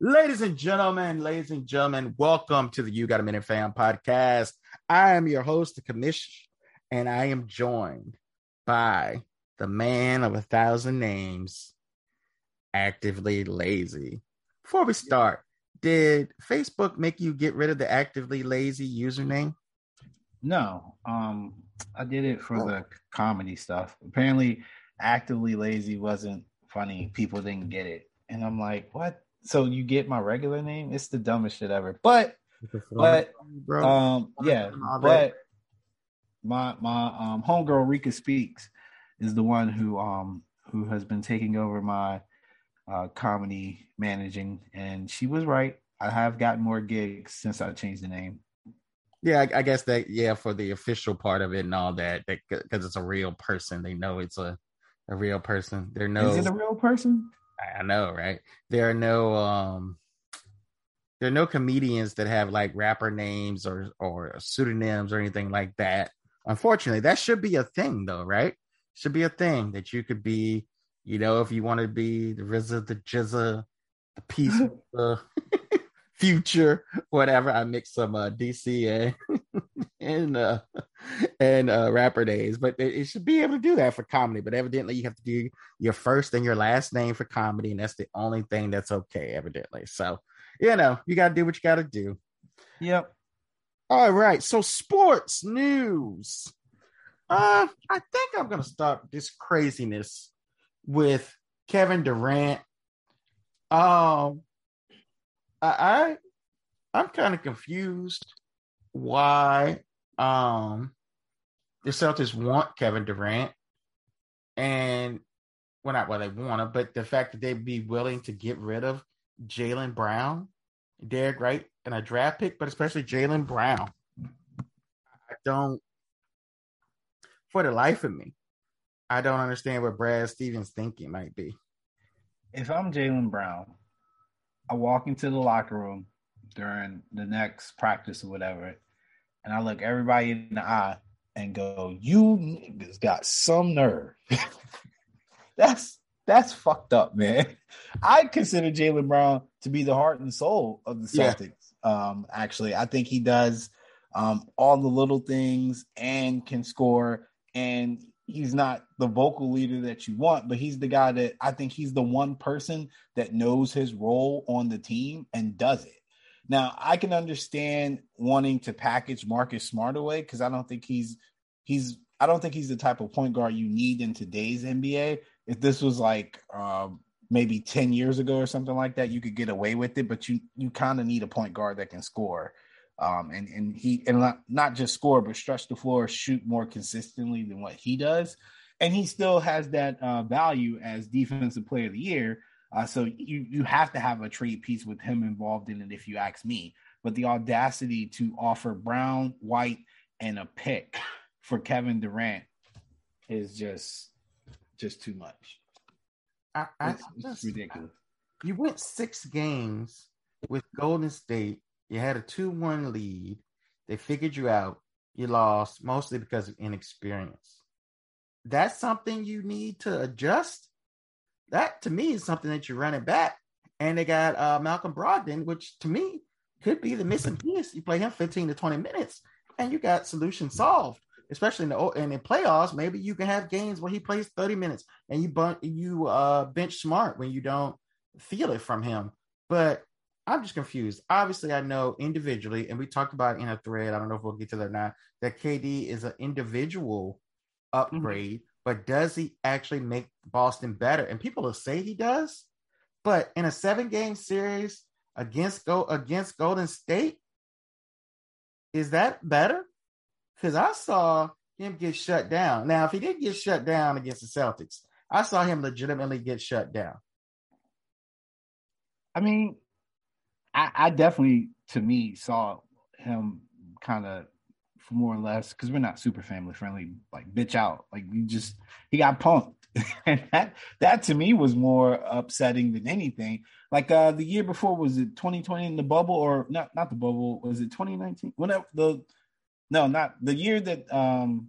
Ladies and gentlemen, ladies and gentlemen, welcome to the You Got a Minute Fan podcast. I am your host, the commission, and I am joined by the man of a thousand names, actively lazy. Before we start, did Facebook make you get rid of the actively lazy username? No, um, I did it for the comedy stuff. Apparently, actively lazy wasn't funny. People didn't get it, and I'm like, what? So you get my regular name? It's the dumbest shit ever. But, but, Bro. um, yeah, but my my um homegirl Rika Speaks is the one who um who has been taking over my uh comedy managing, and she was right. I have gotten more gigs since I changed the name. Yeah, I, I guess that yeah for the official part of it and all that because it's a real person. They know it's a a real person. There no is it a real person? I know, right? There are no um there are no comedians that have like rapper names or or pseudonyms or anything like that. Unfortunately, that should be a thing though, right? Should be a thing that you could be, you know, if you want to be the RZA, the GZA, the Peace, the Future, whatever. I mix some uh, DC and and uh, and uh, rapper days, but it, it, should be able to do that for comedy. But evidently, you have to do your first and your last name for comedy, and that's the only thing that's okay. Evidently, so you know you got to do what you got to do. Yep. All right. So sports news. Uh, I think I'm gonna start this craziness with Kevin Durant. Um, I, I am kind of confused why um the Celtics want Kevin Durant and well not why they want him, but the fact that they'd be willing to get rid of Jaylen Brown, Derrick White, and a draft pick, but especially Jaylen Brown. I don't for the life of me, I don't understand what Brad Stevens thinking might be. If I'm Jaylen Brown, I walk into the locker room during the next practice or whatever, and I look everybody in the eye and go, "You niggas got some nerve." that's that's fucked up, man. I consider Jaylen Brown to be the heart and soul of the Celtics. Yeah. Um, actually, I think he does um, all the little things and can score. And he's not the vocal leader that you want, but he's the guy that I think he's the one person that knows his role on the team and does it. Now, I can understand wanting to package Marcus Smart away because I don't think he's he's I don't think he's the type of point guard you need in today's NBA. If this was like um, maybe 10 years ago or something like that, you could get away with it, but you you kind of need a point guard that can score. Um, and and he and not, not just score, but stretch the floor, shoot more consistently than what he does, and he still has that uh, value as defensive player of the year. Uh, so you you have to have a trade piece with him involved in it, if you ask me. But the audacity to offer Brown, White, and a pick for Kevin Durant is just just too much. I, I it's, it's ridiculous. You went six games with Golden State you had a 2 1 lead. They figured you out. You lost mostly because of inexperience. That's something you need to adjust. That to me is something that you're running back. And they got uh, Malcolm Brogdon, which to me could be the missing piece. You play him 15 to 20 minutes and you got solution solved especially in the and in playoffs, maybe you can have games where he plays 30 minutes and you bun- you uh bench smart when you don't feel it from him. But I'm just confused. Obviously, I know individually, and we talked about in a thread. I don't know if we'll get to that or not. That KD is an individual upgrade, mm-hmm. But does he actually make Boston better? And people will say he does, but in a seven game series against go against Golden State, is that better? Because I saw him get shut down. Now, if he did get shut down against the Celtics, I saw him legitimately get shut down. I mean, I, I definitely, to me, saw him kind of more or less because we're not super family friendly. Like bitch out, like you just he got punked, and that that to me was more upsetting than anything. Like uh the year before, was it 2020 in the bubble or not? Not the bubble. Was it 2019? Whenever the no, not the year that um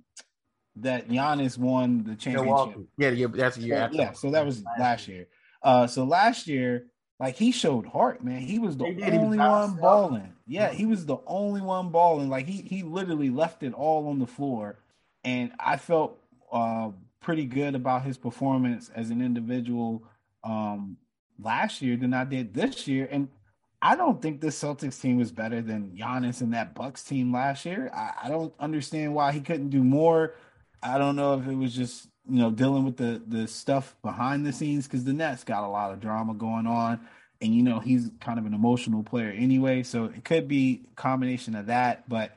that Giannis won the championship. Yeah, yeah, that's a year. After. Yeah, so that was last year. Uh, so last year like he showed heart, man. He was the He. Was only one balling. Yeah, he was the only one balling. Like he he literally left it all on the floor, and I felt uh, pretty good about his performance as an individual um, last year than I did this year. And I don't think the Celtics team is better than Giannis and that Bucks team last year. I, I don't understand why he couldn't do more. I don't know if it was just you know dealing with the the stuff behind the scenes because the Nets got a lot of drama going on, and you know he's kind of an emotional player anyway, so it could be combination of that. But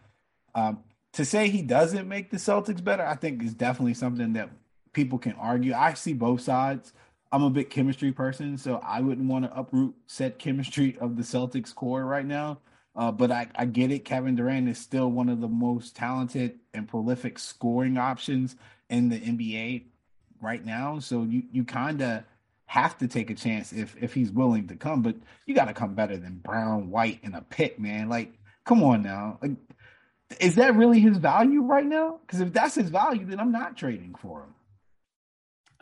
um, to say he doesn't make the Celtics better, I think is definitely something that people can argue. I see both sides. I'm a big chemistry person, so I wouldn't want to uproot set chemistry of the Celtics core right now. Uh, but I, I get it. Kevin Durant is still one of the most talented and prolific scoring options in the NBA right now. So you you kind of have to take a chance if if he's willing to come. But you got to come better than Brown, White, and a pick, man. Like, come on now. Like, is that really his value right now? Because if that's his value, then I'm not trading for him.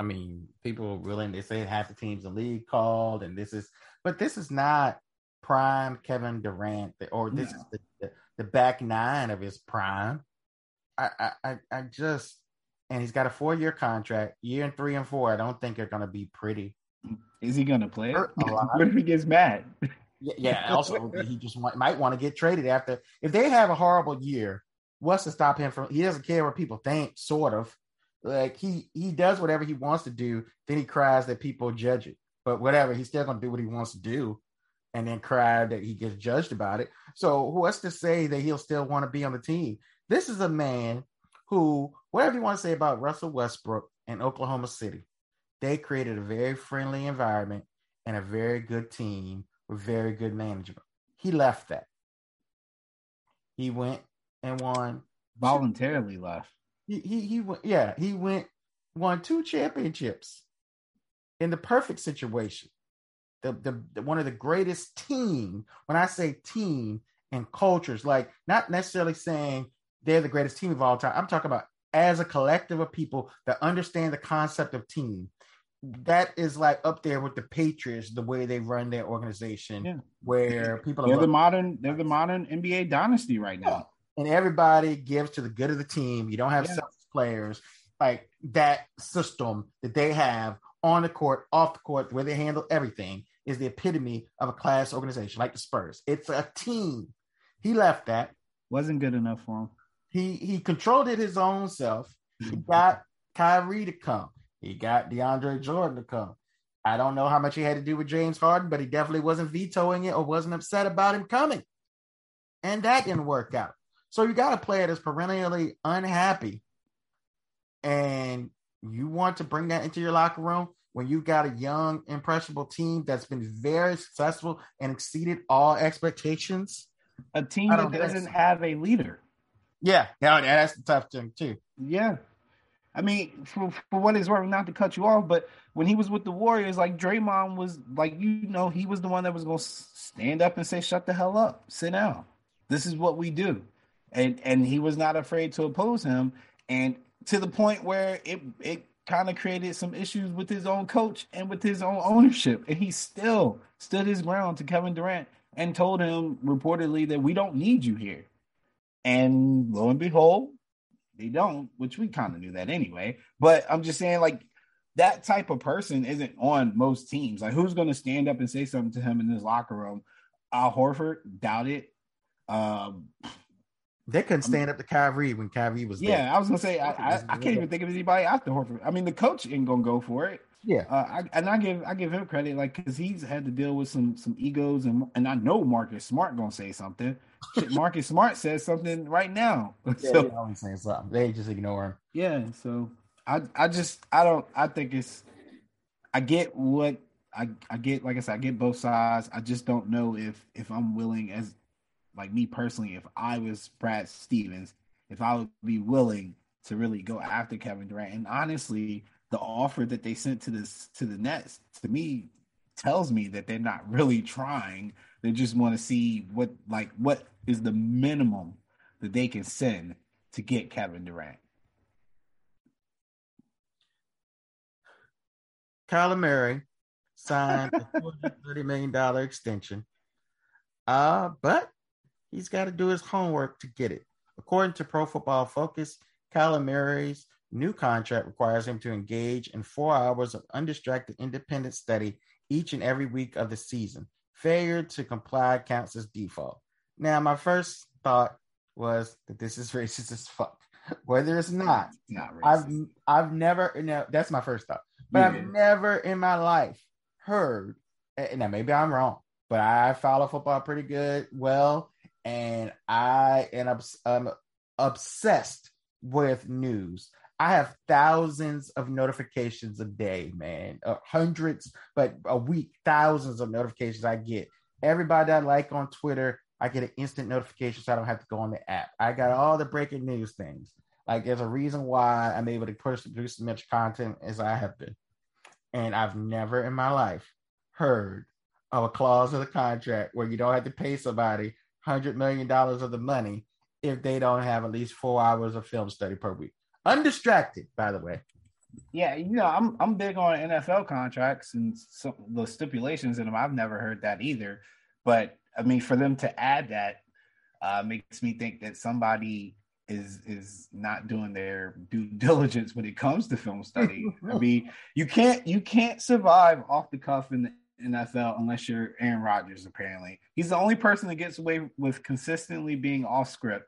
I mean, people willing. They say half the teams in the league called, and this is, but this is not prime Kevin Durant, or this No. is the, the, the back nine of his prime. I, I, I, I just, and he's got a four year contract. Year and three and four, I don't think are going to be pretty. Is he gonna play? it? Hurt a lot. what if he gets mad? Yeah. Also, he just want, might want to get traded after if they have a horrible year. What's to stop him from? He doesn't care what people think. Sort of like he he does whatever he wants to do. Then he cries that people judge it. But whatever, he's still gonna do what he wants to do, and then cry that he gets judged about it. So what's to say that he'll still want to be on the team? This is a man who, whatever you want to say about Russell Westbrook and Oklahoma City, they created a very friendly environment and a very good team with very good management. He left that. He went and won. Voluntarily left. He he he went. Yeah, he went won two championships in the perfect situation. The, the the one of the greatest team. When I say team and cultures, like not necessarily saying they're the greatest team of all time. I'm talking about as a collective of people that understand the concept of team. That is like up there with the Patriots, the way they run their organization, Yeah. where people They're are the modern. They're the modern NBA dynasty right now. and everybody gives to the good of the team. You don't have Yeah. selfish players like that system that they have on the court, off the court, where they handle everything is the epitome of a class organization like the Spurs. It's a team. He left that. Wasn't good enough for him. He he controlled it his own self. He got Kyrie to come. He got DeAndre Jordan to come. I don't know how much he had to do with James Harden, but he definitely wasn't vetoing it or wasn't upset about him coming. And that didn't work out. So you got a player that's perennially unhappy, and you want to bring that into your locker room when you've got a young, impressionable team that's been very successful and exceeded all expectations. A team that doesn't so. have a leader. Yeah, yeah, that's the tough thing too. Yeah. I mean, for, for what it's worth, not to cut you off, but when he was with the Warriors, like Draymond was like, you know, he was the one that was going to stand up and say, shut the hell up, sit down. This is what we do. And and he was not afraid to oppose him. And to the point where it, it kind of created some issues with his own coach and with his own ownership. And he still stood his ground to Kevin Durant and told him reportedly that we don't need you here. And lo and behold, they don't, which we kind of knew that anyway. But I'm just saying, like, that type of person isn't on most teams. Like, who's going to stand up and say something to him in his locker room? Al Horford, doubt it. Um, They couldn't stand up to Kyrie when Kyrie was there. yeah, I was gonna say I, I, I can't even think of anybody after Horford. I mean, the coach ain't gonna go for it. Yeah. Uh, I, and I give I give him credit, like because he's had to deal with some some egos, and and I know Marcus Smart gonna say something. Shit, Marcus Smart says something right now. Yeah, so always saying something. They just ignore him. yeah, so I I just I don't I think it's I get what I I get like I said I get both sides. I just don't know if if I'm willing as like me personally if I was Brad Stevens if I would be willing to really go after Kevin Durant. And honestly, the offer that they sent to this to the Nets to me tells me that they're not really trying. They just want to see what like what is the minimum that they can send to get Kevin Durant. Kyler Murray signed a $230 million extension. Uh, but he's got to do his homework to get it. According to Pro Football Focus, Kyler Murray's new contract requires him to engage in four hours of undistracted independent study each and every week of the season. Failure to comply counts as default. Now, my first thought was that this is racist as fuck. Whether it's not, It's not I've. I've never no, that's my first thought. But Yeah. I've never in my life heard and now maybe I'm wrong, but I follow football pretty good, well, and I am obs- um, obsessed with news. I have thousands of notifications a day, man, uh, hundreds, but a week, thousands of notifications I get. Everybody I like on Twitter, I get an instant notification so I don't have to go on the app. I got all the breaking news things. Like there's a reason why I'm able to push produce as much content as I have been. And I've never in my life heard of a clause in the contract where you don't have to pay somebody hundred million dollars of the money if they don't have at least four hours of film study per week. Undistracted, by the way. Yeah, you know, I'm I'm big on NFL contracts and some the stipulations in them. I've never heard that either. But I mean, for them to add that uh, makes me think that somebody is is not doing their due diligence when it comes to film study. I mean, you can't you can't survive off the cuff in the NFL unless you're Aaron Rodgers. Apparently, he's the only person that gets away with consistently being off script.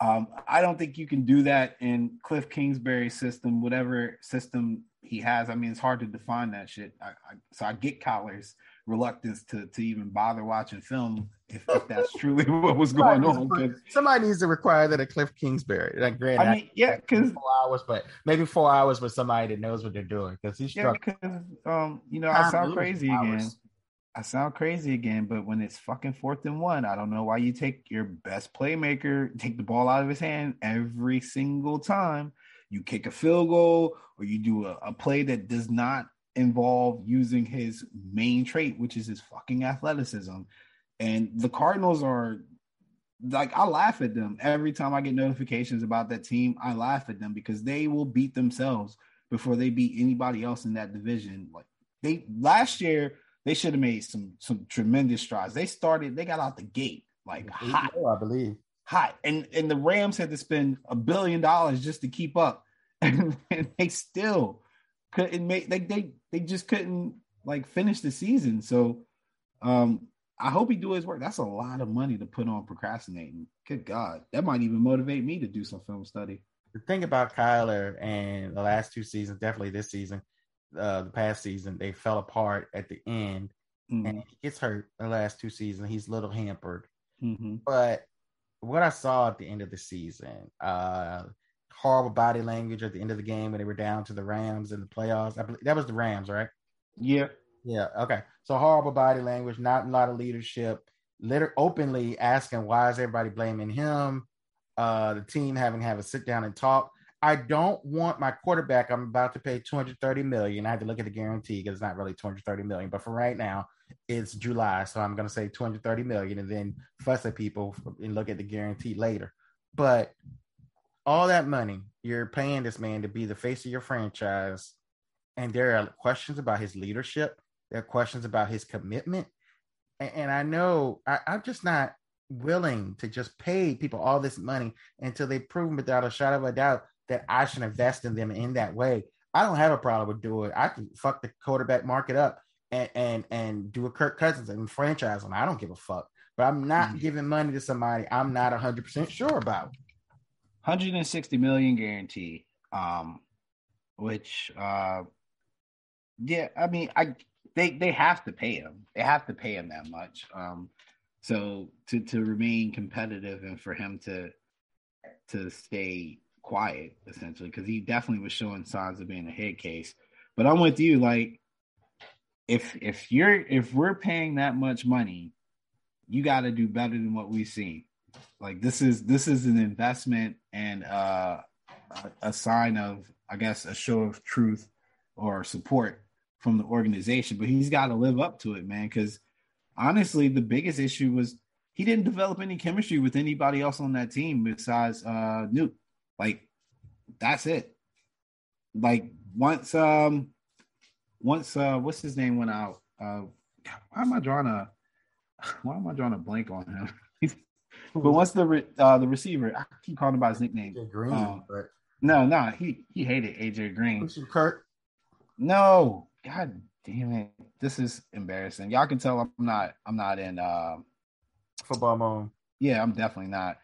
Um, I don't think you can do that in Cliff Kingsbury's system, whatever system he has. I mean, it's hard to define that shit. I, I, so I get Kyler's reluctance to to even bother watching film if, if that's truly what was going on. Somebody needs to require that a Cliff Kingsbury. Like, granted, I mean, yeah, because four hours, but maybe four hours with somebody that knows what they're doing because he's yeah, because um, you know, I sound crazy hours. again. I sound crazy again, but when it's fucking fourth and one, I don't know why you take your best playmaker, take the ball out of his hand every single time. You kick a field goal or you do a, a play that does not involve using his main trait, which is his fucking athleticism. And the Cardinals are like, I laugh at them every time I get notifications about that team. I laugh at them because they will beat themselves before they beat anybody else in that division. Like they last year, they should have made some some tremendous strides. They started, they got out the gate like hot, I believe. hot, and and the Rams had to spend a billion dollars just to keep up, and, and they still couldn't make. They they they just couldn't like finish the season. So, um, I hope he do his work. That's a lot of money to put on procrastinating. Good God, that might even motivate me to do some film study. The thing about Kyler and the last two seasons, definitely this season, uh, the past season, they fell apart at the end, Mhm, and he gets hurt the last two seasons. He's a little hampered. mhm. But what I saw at the end of the season, uh, horrible body language at the end of the game when they were down to the Rams in the playoffs. I believe that was the Rams, right? Yeah, Yeah. Okay. So horrible body language, not a lot of leadership. Liter- openly asking why is everybody blaming him? Uh, the team having to have a sit down and talk. I don't want my quarterback. I'm about to pay 230 million. I had to look at the guarantee because it's not really 230 million, but for right now, it's July, so I'm going to say 230 million, and then fuss at people and look at the guarantee later. But all that money you're paying this man to be the face of your franchise, and there are questions about his leadership. There are questions about his commitment, and, and I know I, I'm just not willing to just pay people all this money until they've proven without a shadow of a doubt that I should invest in them in that way. I don't have a problem with doing. it. I can fuck the quarterback market up and and and do a Kirk Cousins and franchise them. I don't give a fuck. But I'm not Mhm. giving money to somebody I'm not 100 percent sure about. 160 million guarantee um which uh yeah i mean i they they have to pay him. They have to pay him that much. Um so to to remain competitive and for him to to stay quiet essentially because he definitely was showing signs of being a head case. But i'm with you like if if you're if we're paying that much money you got to do better than what we've seen like this is this is an investment and uh, a, sign of i guess a show of truth or support from the organization but he's got to live up to it man because honestly the biggest issue was he didn't develop any chemistry with anybody else on that team besides uh Nuke like that's it like once um once uh what's his name went out Uh, why am I drawing a? Why am I drawing a blank on him? But what's the re, uh, the receiver? I keep calling him by his nickname. Green, Um, but No, no, he he hated AJ Green. Kirk. No, God damn it, this is embarrassing. Y'all can tell I'm not I'm not in. Uh, Football mom. yeah, I'm definitely not.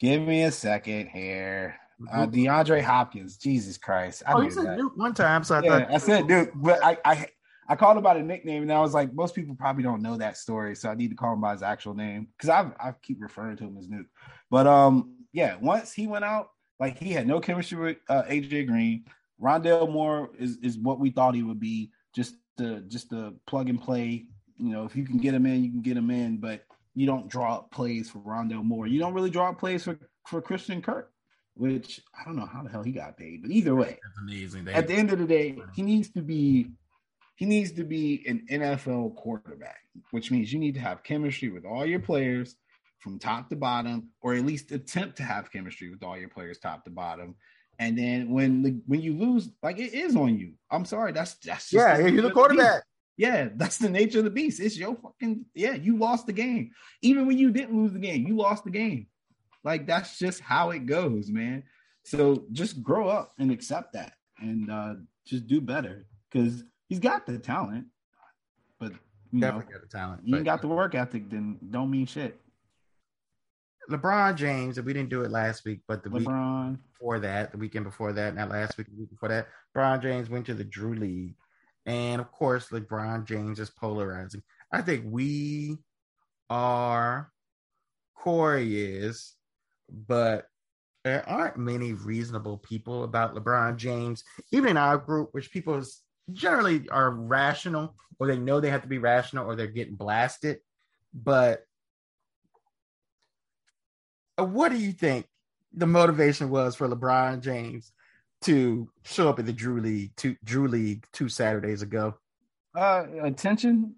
Give me a second here. Uh, DeAndre Hopkins, Jesus Christ! I oh, you said that. Duke one time, so I yeah, thought I said, dude, but I, I I called him by the nickname, and I was like, most people probably don't know that story, so I need to call him by his actual name because I I keep referring to him as Nuke. But um, yeah, once he went out, like he had no chemistry with uh, AJ Green. Rondale Moore is is what we thought he would be, just the just the plug and play. You know, if you can get him in, you can get him in, but you don't draw up plays for Rondale Moore. You don't really draw up plays for for Christian Kirk, which I don't know how the hell he got paid, but either way, that's amazing. They, at the end of the day, he needs to be he needs to be an NFL quarterback, which means you need to have chemistry with all your players from top to bottom, or at least attempt to have chemistry with all your players top to bottom. And then when the when you lose, like it is on you. I'm sorry, that's that's just yeah, the you're the quarterback. beast. Yeah, that's the nature of the beast. It's your fucking yeah. You lost the game, even when you didn't lose the game. You lost the game. Like that's just how it goes, man. So just grow up and accept that, and uh just do better because he's got the talent, but you know, Definitely got the talent. you got the work ethic, then don't mean shit. LeBron James, and we didn't do it last week, but the week LeBron, before that, the weekend before that, not last week, the week before that, LeBron James went to the Drew League. And of course, LeBron James is polarizing. I think we are, Corey is, but there aren't many reasonable people about LeBron James, even in our group, which people generally are rational or they know they have to be rational or they're getting blasted. But uh, what do you think the motivation was for LeBron James to show up at the Drew League two Drew League two Saturdays ago? uh, attention,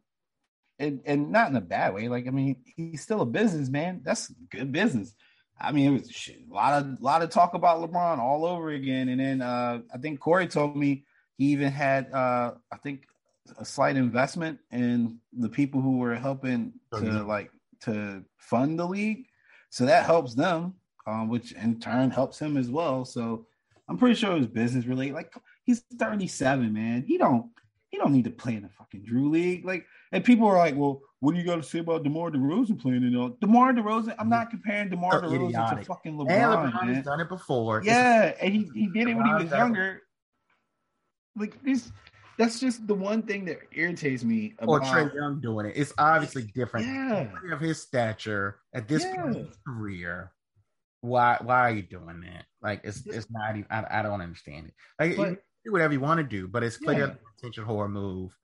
and and not in a bad way. Like I mean, he's still a businessman. That's good business. I mean, it was a lot of lot of talk about LeBron all over again. And then uh, I think Corey told me he even had uh, I think a slight investment in the people who were helping Oh, to like to fund the league. So that helps them, um, which in turn helps him as well. So I'm pretty sure it was business related. Like he's 37, man. He don't he don't need to play in the fucking Drew League. Like, and people are like, well, what do you got to say about DeMar DeRozan playing in all? DeMar DeRozan, I'm not comparing DeMar DeRozan idiotic. to fucking and LeBron, LeBron man. has done it before. Yeah, and he, he did it when he was younger. Like this, that's just the one thing that irritates me or about. Trae Young doing it. It's obviously different. Yeah, Of his stature at this point in Yeah. his career, why why are you doing that? Like it's it's not even. I, I don't understand it. Like But- you do whatever you want to do, but it's clearly Yeah. a potential horror move.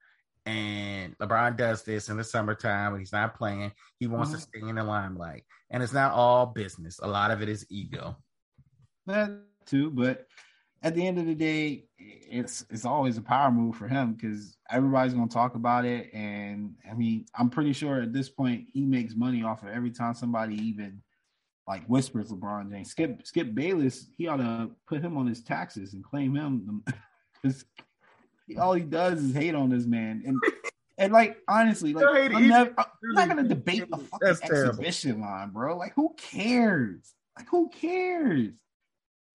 And LeBron does this in the summertime when he's not playing. He wants to Mhm. stay in the limelight, and it's not all business. A lot of it is ego. that too. But at the end of the day, it's it's always a power move for him because everybody's gonna talk about it. And I mean, I'm pretty sure at this point he makes money off of every time somebody even like whispers LeBron James. Skip Skip Bayless, he ought to put him on his taxes and claim him because all he does is hate on this man. And and like honestly, like Don't. I'm, never, I'm not gonna debate the fucking That's terrible. exhibition line, bro. Like who cares? Like who cares?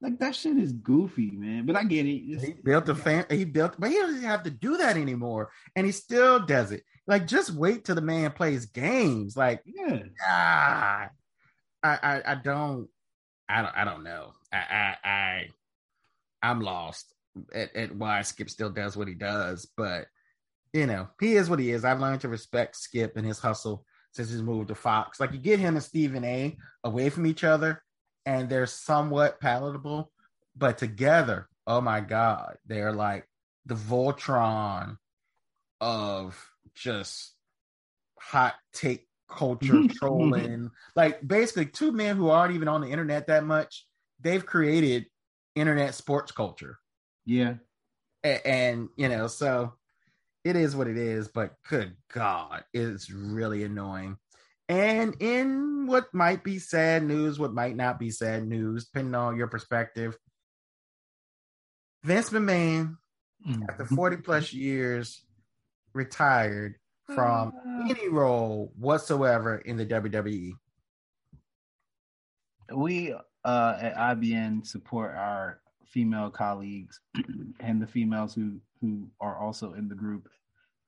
Like that shit is goofy, man. But I get it. It's- He built a fan. He built, but he doesn't have to do that anymore, and he still does it. Like, just wait till the man plays games. Like, yeah. ah, I, I, I don't, I don't, I don't know. I, I, I I'm lost at, at why Skip still does what he does, but you know, he is what he is. I've learned to respect Skip and his hustle since he's moved to Fox. Like, you get him and Stephen A. away from each other, and they're somewhat palatable, but together, oh my god, they're like the Voltron of just hot take culture trolling. Like basically two men who aren't even on the internet that much. They've created internet sports culture. Yeah. A- And, you know, so it is what it is, but good God, it's really annoying. And in what might be sad news, what might not be sad news, depending on your perspective, Vince McMahon, after 40 plus years, retired from Uh. any role whatsoever in the. WWE. we uh, at IBN support our female colleagues and the females who who are also in the group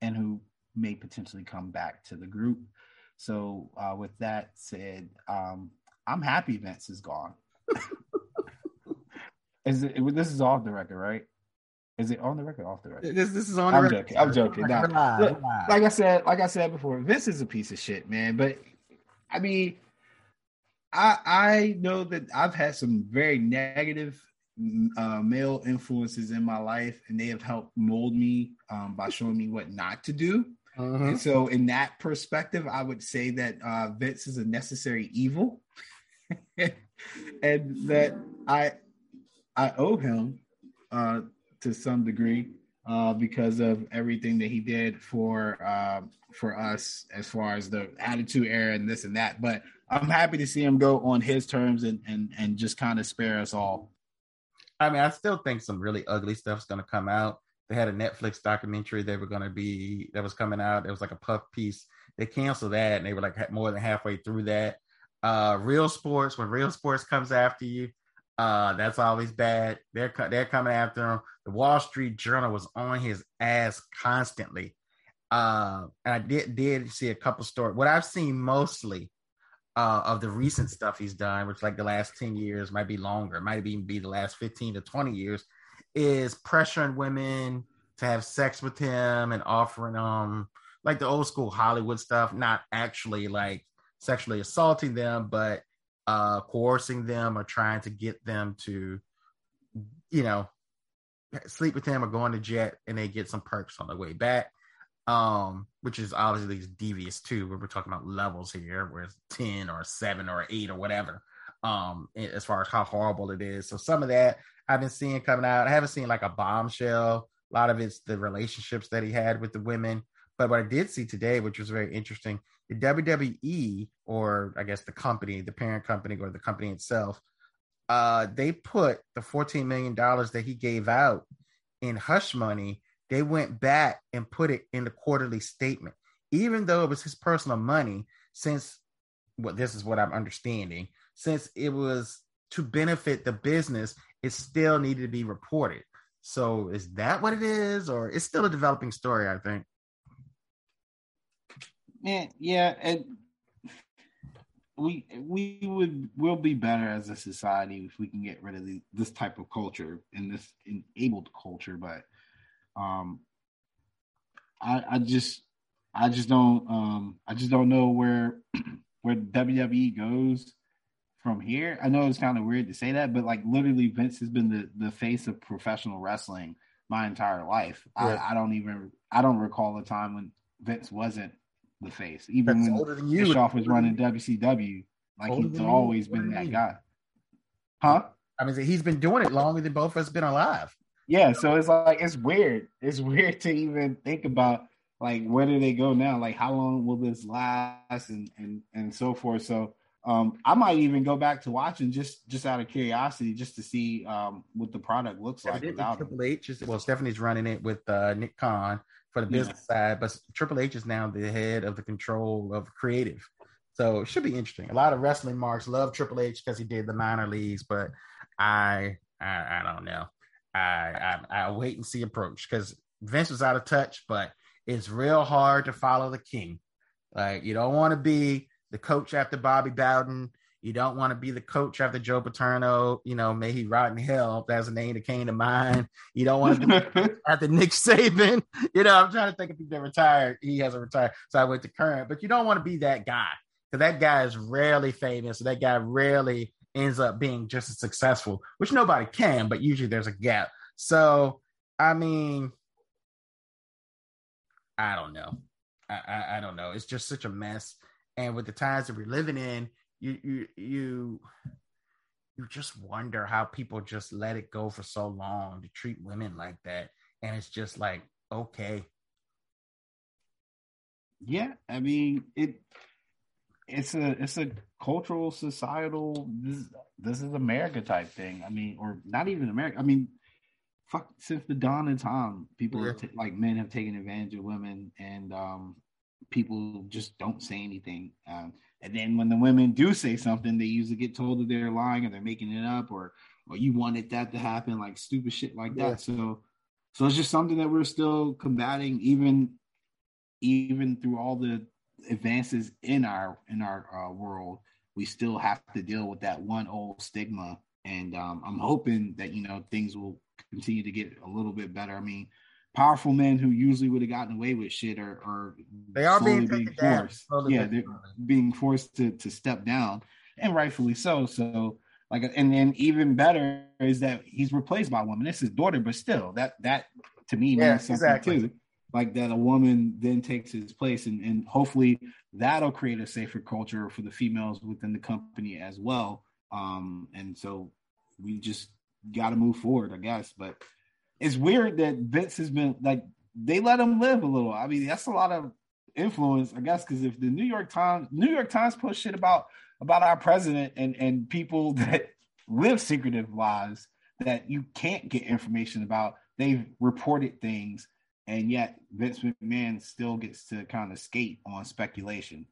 and who may potentially come back to the group. So, uh, with that said, um, I'm happy Vince is gone. is it? This is off the record, right? Is it on the record? Off the record? This this is on. I'm the joking. I'm joking. Nah. Live, Look, like I said, like I said before, Vince is a piece of shit, man. But I mean, I I know that I've had some very negative uh, male influences in my life, and they have helped mold me um, by showing me what not to do. Mhm. And so, in that perspective, I would say that uh, Vince is a necessary evil, and that I I owe him uh, to some degree uh, because of everything that he did for uh, for us as far as the attitude era and this and that. But I'm happy to see him go on his terms and and and just kind of spare us all. I mean, I still think some really ugly stuff's going to come out. They had a Netflix documentary they were going to be that was coming out. It was like a puff piece. They canceled that, and they were like more than halfway through that. Uh, real sports when real sports comes after you, uh, that's always bad. They're they're coming after him. The Wall Street Journal was on his ass constantly. Uh, and I did did see a couple stories. What I've seen mostly uh, of the recent stuff he's done, which like the last 10 years, might be longer, might even be the last 15 to 20 years, is pressuring women to have sex with him and offering them like the old school Hollywood stuff, not actually like sexually assaulting them, but uh coercing them or trying to get them to, you know, sleep with him or go on the jet and they get some perks on the way back um, which is obviously devious too. Where we're talking about levels here, where it's ten or seven or eight or whatever. Um, as far as how horrible it is. So some of that I've been seeing coming out. I haven't seen like a bombshell. A lot of it's the relationships that he had with the women. But what I did see today, which was very interesting, the WWE, or I guess the company, the parent company, or the company itself, uh, they put the $14 million that he gave out in hush money they went back and put it in the quarterly statement, even though it was his personal money. Since what well, this is what I'm understanding, since it was to benefit the business, it still needed to be reported. So is that what it is, or it's still a developing story? I think. Yeah, yeah, and we we would will be better as a society if we can get rid of the, this type of culture and this enabled culture, but um I I just I just don't um I just don't know where where WWE goes from here. I know it's kind of weird to say that, but like literally Vince has been the the face of professional wrestling my entire life. Yeah. I, I don't even I don't recall a time when Vince wasn't the face. Even That's when you. Bischoff was running WCW, like Older he's always you. been What do you that guy. Huh? I mean, he's been doing it longer than both of us been alive. Yeah, so it's like it's weird. It's weird to even think about like where do they go now? Like how long will this last and and and so forth. So um I might even go back to watching just just out of curiosity just to see um what the product looks like without. Triple H is well, Stephanie's running it with uh, Nick Khan for the Yeah. business side, but Triple H is now the head of the control of creative. So it should be interesting. A lot of wrestling marks love Triple H because he did the minor leagues, but I I, I don't know. I, I I wait and see approach because Vince was out of touch, but it's real hard to follow the king. Like you don't want to be the coach after Bobby Bowden. You don't want to be the coach after Joe Paterno. You know, may he rot in hell. If that's a name that came to mind. You don't want to be after Nick Saban. You know, I'm trying to think if he's been retired. He hasn't retired, so I went to current. But you don't want to be that guy because that guy is rarely famous. So that guy rarely ends up being just as successful, which nobody can. But usually there's a gap. So I mean, I don't know. I, I, I don't know. It's just such a mess. And with the times that we're living in, you you you you just wonder how people just let it go for so long to treat women like that. And it's just like, okay. Yeah, I mean it. It's a it's a cultural societal. This this is America type thing. I mean, or not even America. I mean, fuck since the dawn of time, people yeah. t- like men have taken advantage of women, and um, people just don't say anything. Um, and then when the women do say something, they usually get told that they're lying or they're making it up, or or you wanted that to happen, like stupid shit like that. Yeah. So, so it's just something that we're still combating, even even through all the advances in our in our uh, world. We still have to deal with that one old stigma, and um, I'm hoping that you know things will continue to get a little bit better. I mean, powerful men who usually would have gotten away with shit are, are they are being, being forced. Yeah, they're being forced to to step down, and rightfully so. So like, and then even better is that he's replaced by a woman. It's his daughter, but still, that that to me yeah, means something exactly. too. Like that, a woman then takes his place, and and hopefully that'll create a safer culture for the females within the company as well. Um, and so we just got to move forward, I guess. But it's weird that Vince has been like they let him live a little. I mean, that's a lot of influence, I guess, because if the New York Times New York Times post shit about about our president and and people that live secretive lives that you can't get information about, they've reported things, and yet Vince McMahon still gets to kind of skate on speculation.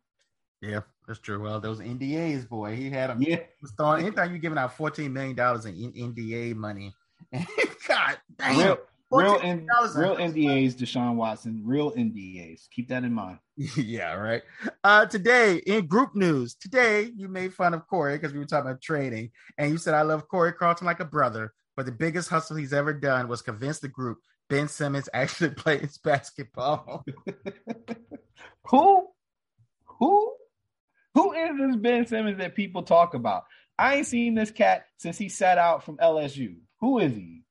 Yeah, that's true. Well, those NDAs, boy, he had them. Yeah, throwing anytime you're giving out fourteen million dollars in NDA money, God damn. Real, real, in, real NDAs, Deshaun Watson. Real NDAs. Keep that in mind. yeah, right. Uh, today in group news, today you made fun of Corey because we were talking about trading, and you said I love Corey Carlton like a brother, but the biggest hustle he's ever done was convince the group Ben Simmons actually plays basketball. Who? Who? Who is this Ben Simmons that people talk about? I ain't seen this cat since he sat out from LSU. Who is he?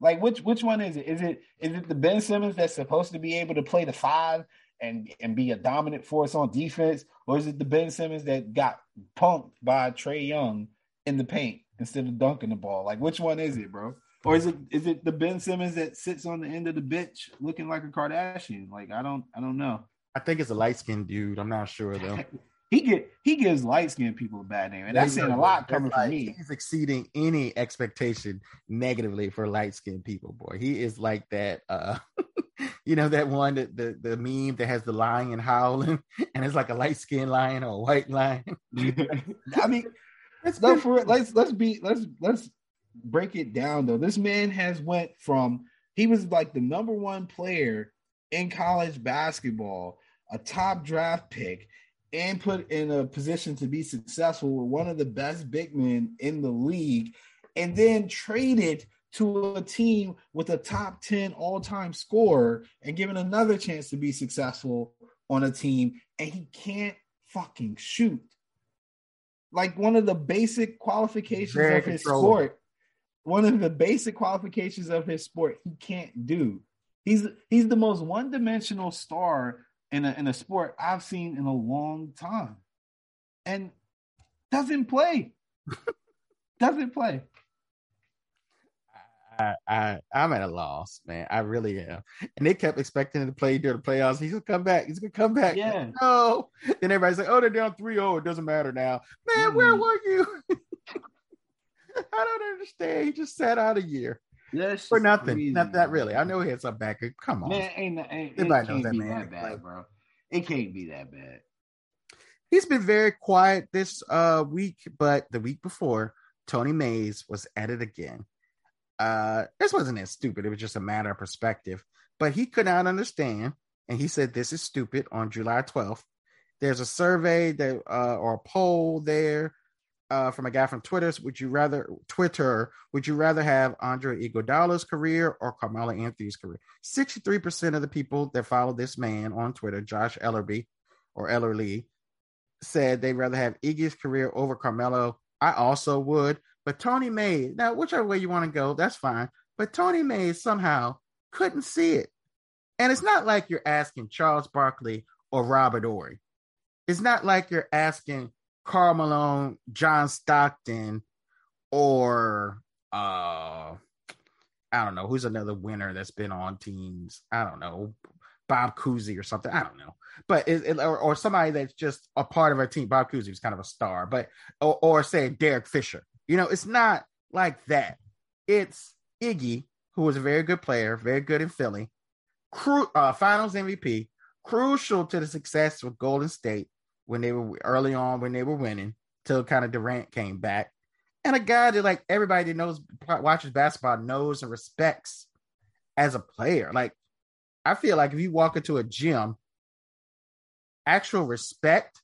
Like which which one is it? Is it is it the Ben Simmons that's supposed to be able to play the five and and be a dominant force on defense, or is it the Ben Simmons that got punked by Trae Young in the paint instead of dunking the ball? Like which one is it, bro? Or is it is it the Ben Simmons that sits on the end of the bench looking like a Kardashian? Like I don't I don't know. I think it's a light skinned dude. I'm not sure though. he get he gives light skinned people a bad name, and that's saying a lot coming from me. He's exceeding any expectation negatively for light skinned people. Boy, he is like that. uh You know that one that the the meme that has the lion howling, and it's like a light skinned lion or a white lion. I mean, let's no, for it. let's let's be let's let's break it down though. This man has went from he was like the number one player in college basketball a top draft pick and put in a position to be successful with one of the best big men in the league, and then traded to a team with a top 10 all-time scorer and given another chance to be successful on a team, and he can't fucking shoot. Like one of the basic qualifications Very of his sport, one of the basic qualifications of his sport, he can't do. He's he's the most one-dimensional star in a in a sport I've seen in a long time, and doesn't play. doesn't play. I, I I'm at a loss, man. I really am. And they kept expecting him to play during the playoffs. He's gonna come back. He's gonna come back. Yeah. No. Then everybody's like, oh, they're down 3-0. It doesn't matter now. Man, mm-hmm. where were you? I don't understand. He just sat out a year. Yes, for nothing. Crazy. Not that really. I know he had some back. Come on, man. Ain't, ain't, Everybody it knows that man. That bad, bro. It can't be that bad. He's been very quiet this uh week, but the week before, Tony Mays was at it again. Uh, this wasn't as stupid. It was just a matter of perspective. But he could not understand, and he said this is stupid on July 12th. There's a survey that uh, or a poll there uh, from a guy from Twitter. Would you rather Twitter? Would you rather have Andre Iguodala's career or Carmelo Anthony's career? Sixty-three percent of the people that follow this man on Twitter, Josh Ellerby or Ellerly, said they'd rather have Iggy's career over Carmelo. I also would, but Tony May. Now, whichever way you want to go, that's fine. But Tony May somehow couldn't see it, and it's not like you're asking Charles Barkley or Robert Horry. It's not like you're asking Karl Malone, John Stockton, or uh I don't know who's another winner that's been on teams. I don't know, Bob Cousy or something. I don't know, but it, it, or, or, somebody that's just a part of our team. Bob Cousy was kind of a star, but or, or say Derek Fisher. You know, it's not like that. It's Iggy, who was a very good player, very good in Philly, cru- uh, Finals MVP, crucial to the success of Golden State when they were early on when they were winning till kind of Durant came back, and a guy that like everybody that knows watches basketball knows and respects as a player. Like I feel like if you walk into a gym, actual respect,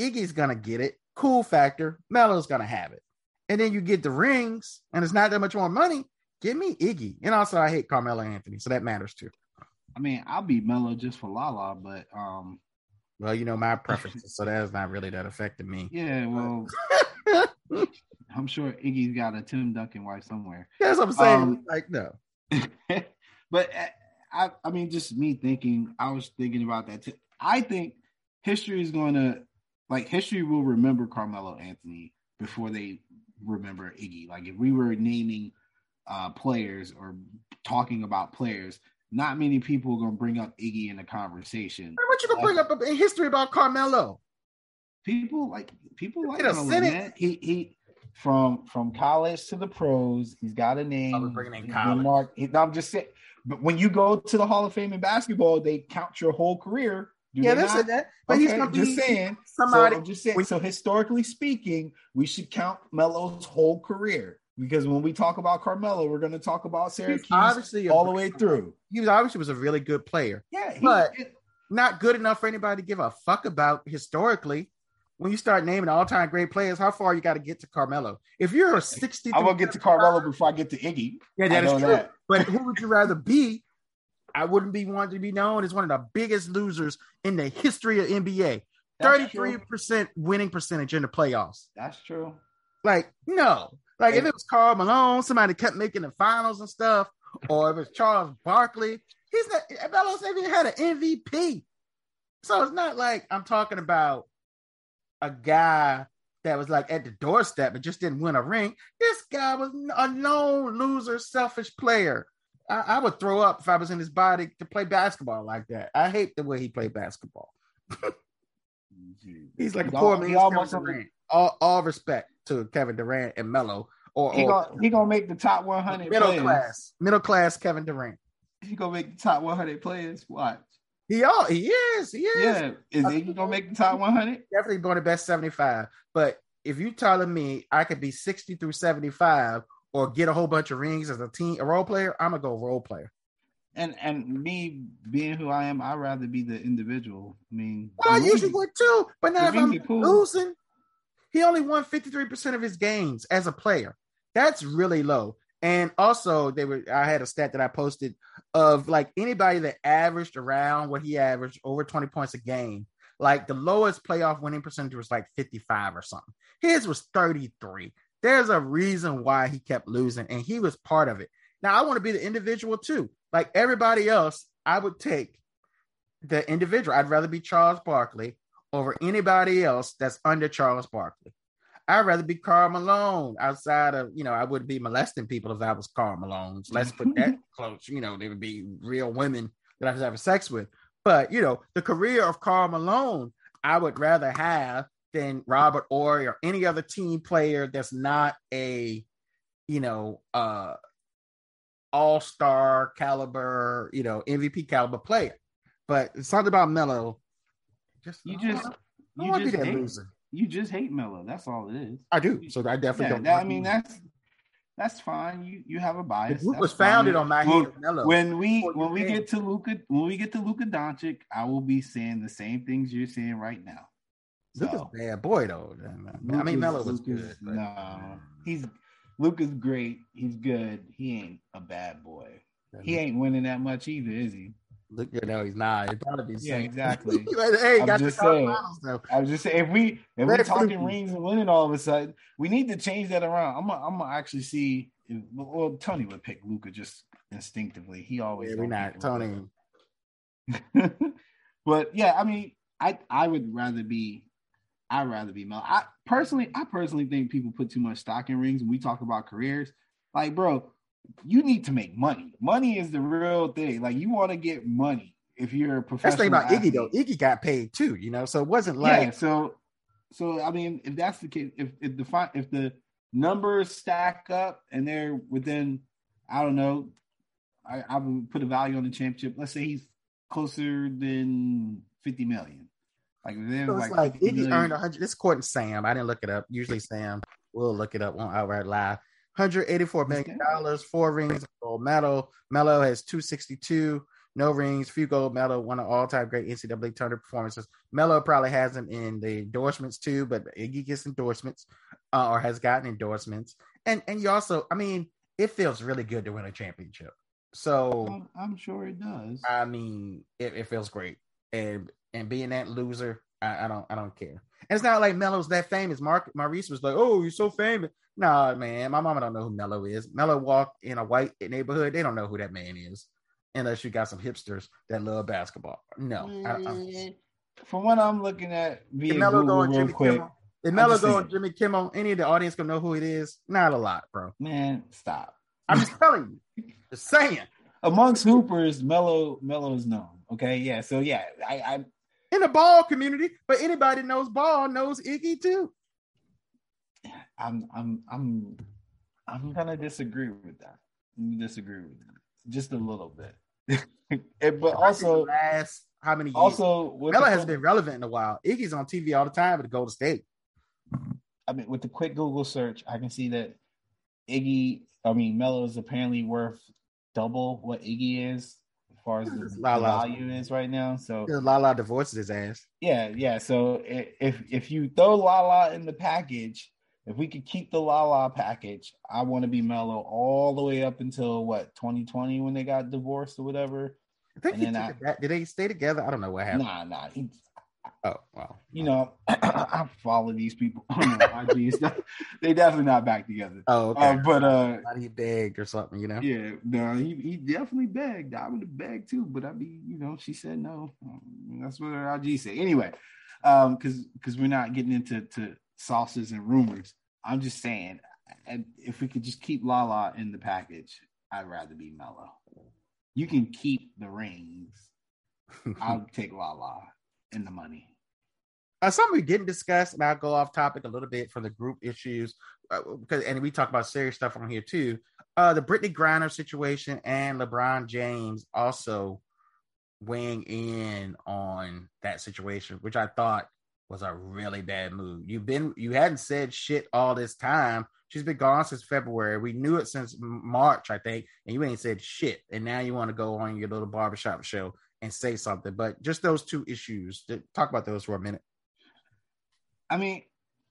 Iggy's gonna get it. Cool factor, Melo's gonna have it. And then you get the rings, and it's not that much more money. Give me Iggy. And also I hate Carmelo Anthony, so that matters too. I mean, I'll be Melo just for Lala, but um well, you know my preferences, so that's not really that affected me. Yeah, well, I'm sure Iggy's got a Tim Duncan wife somewhere. That's what I'm saying. Um, like no, but uh, I, I mean, just me thinking. I was thinking about that. Too. I think history is going to, like, history will remember Carmelo Anthony before they remember Iggy. Like, if we were naming uh, players or talking about players, not many people are going to bring up Iggy in the conversation. What you going to bring up in history about Carmelo? People like people like Melo, man. He he from from college to the pros. He's got a name. I was bringing in college. Mark, he, I'm just saying. But when you go to the Hall of Fame in basketball, they count your whole career. yeah, they said that. But okay, he's gonna just saying. Somebody. So I'm just saying. So historically speaking, we should count Melo's whole career because when we talk about Carmelo, we're going to talk about Syracuse obviously all the way through. He was obviously was a really good player. Yeah, but not good enough for anybody to give a fuck about historically when you start naming all-time great players, how far you got to get to Carmelo? If you're a 60, I'm gonna get to Carmelo before I get to Iggy. Yeah, that is true. That. But who would you rather be? I wouldn't be wanting to be known as one of the biggest losers in the history of NBA. Thirty-three percent winning percentage in the playoffs. That's true. Like no, like if it was Karl Malone, somebody kept making the finals and stuff, or if it was Charles Barkley, he's not. Melo's even had an MVP. So it's not like I'm talking about a guy that was like at the doorstep and just didn't win a ring. This guy was a known loser, selfish player. I, I, would throw up if I was in his body to play basketball like that. I hate the way he played basketball. He's like a poor man. All, all respect to Kevin Durant and Melo. Or he, gonna, he gonna make the top 100 middle players. class, middle class Kevin Durant. He gonna make the top 100 players. Watch. He all he is. He is. Yeah. Is he gonna make the top 100? Definitely going to best 75. But if you telling me I could be 60 through 75 or get a whole bunch of rings as a team a role player, I'm gonna go role player. And and me being who I am, I'd rather be the individual. I mean, well, I usually would too, but now if I'm cool. losing, he only won 53% of his games as a player. That's really low. And also, they were. I had a stat that I posted of like anybody that averaged around what he averaged over twenty points a game. Like the lowest playoff winning percentage was like fifty five or something. His was thirty three. There's a reason why he kept losing, and he was part of it. Now I want to be the individual too. Like everybody else, I would take the individual. I'd rather be Charles Barkley over anybody else that's under Charles Barkley. I'd rather be Karl Malone outside of, you know, I would be molesting people if I was Karl Malone. So let's put that close. You know, they would be real women that I was having sex with. But, you know, the career of Karl Malone, I would rather have than Robert Horry or any other team player that's not a, you know, uh all-star caliber, you know, MVP caliber player. But it's something about Melo. Just you just you want to be that loser you just hate Melo. That's all it is. I do. So I definitely yeah, don't. That, I mean, that's that's fine. You you have a bias. The group was founded on my hate Melo. When we when we get to Luka when we get to Luka Doncic, I will be saying the same things you're saying right now. So, bad boy though. Luka's, I mean, Melo was Luka's, good. But... No, he's Luka's great. He's good. He ain't a bad boy. He ain't winning that much either, is he? Look, you know, he's not. He's probably be yeah, exactly. hey, I'm just saying. I was just saying if we if we're talking rings and winning all of a sudden, we need to change that around. I'm gonna, I'm gonna actually see. If, well, Tony would pick Luka just instinctively. He always. Yeah, we're not Tony. but yeah, I mean, I I would rather be. I'd rather be Mel. I personally, I personally think people put too much stock in rings when we talk about careers. Like, bro, you need to make money. Money is the real thing. Like you want to get money if you're a professional. That's the thing about athlete. Iggy though. Iggy got paid too, you know. So it wasn't like yeah, so. So I mean, if that's the case, if if the if the numbers stack up and they're within I don't know. I, I would put a value on the championship. Let's say he's closer than fifty million. Like, so it's like, like Iggy earned hundred. This according to Sam. I didn't look it up. Usually Sam will look it up on Outright Live. 184 million dollars, four rings gold medal. Melo has 262, no rings, few gold medal, one of all-time great NCAA tournament performances. Melo probably has them in the endorsements too, but Iggy gets endorsements uh, or has gotten endorsements. And and you also, I mean, it feels really good to win a championship. So I'm, I'm sure it does. I mean, it, it, feels great, and and being that loser, I, I, don't I don't care. And it's not like Melo's that famous. Mark Maurice was like, "Oh, you're so famous." Nah, man, my mama don't know who Melo is. Melo walked in a white neighborhood; they don't know who that man is, unless you got some hipsters that love basketball. No, I, mm-hmm. from what I'm looking at, via Melo Google real Jimmy quick. Kimmel, if Melo go on Jimmy Kimmel, any of the audience can know who it is. Not a lot, bro. Man, stop. I'm just telling you. Just saying. Amongst hoopers, Melo Melo is known. Okay, yeah. So yeah, I, I in the ball community, but anybody knows ball knows Iggy too. I'm I'm I'm I'm gonna disagree with that. Disagree with that just a little bit. but also last how many years? Also, Melo has been relevant in a while. Iggy's on TV all the time at the Golden State. I mean, with the quick Google search, I can see that Iggy, I mean, Melo is apparently worth double what Iggy is far as the, value is right now. So Lala divorces his ass. Yeah, yeah. So if if you throw Lala in the package, if we could keep the Lala package, I want to be mellow all the way up until what 2020 when they got divorced or whatever. I think and he took I, Did they stay together? I don't know what happened. Nah, nah. He, Oh wow! You know, I follow these people on IG stuff. They definitely not back together. Oh, okay. Uh, but uh, he begged or something, you know. Yeah, no, he, he definitely begged. I would have begged too, but I mean, you know, she said no. Um, that's what her IG said. Anyway, um, because because we're not getting into to sauces and rumors. I'm just saying, and if we could just keep Lala in the package, I'd rather be Melo. You can keep the rings. I'll take Lala and the money. Uh, something we didn't discuss, and I'll go off topic a little bit for the group issues, uh, because and we talk about serious stuff on here too. Uh, the Brittney Griner situation and LeBron James also weighing in on that situation, which I thought was a really bad move. You've been you hadn't said shit all this time. She's been gone since February. We knew it since March, I think, and you ain't said shit. And now you want to go on your little barbershop show and say something. But just those two issues. Talk about those for a minute. I mean,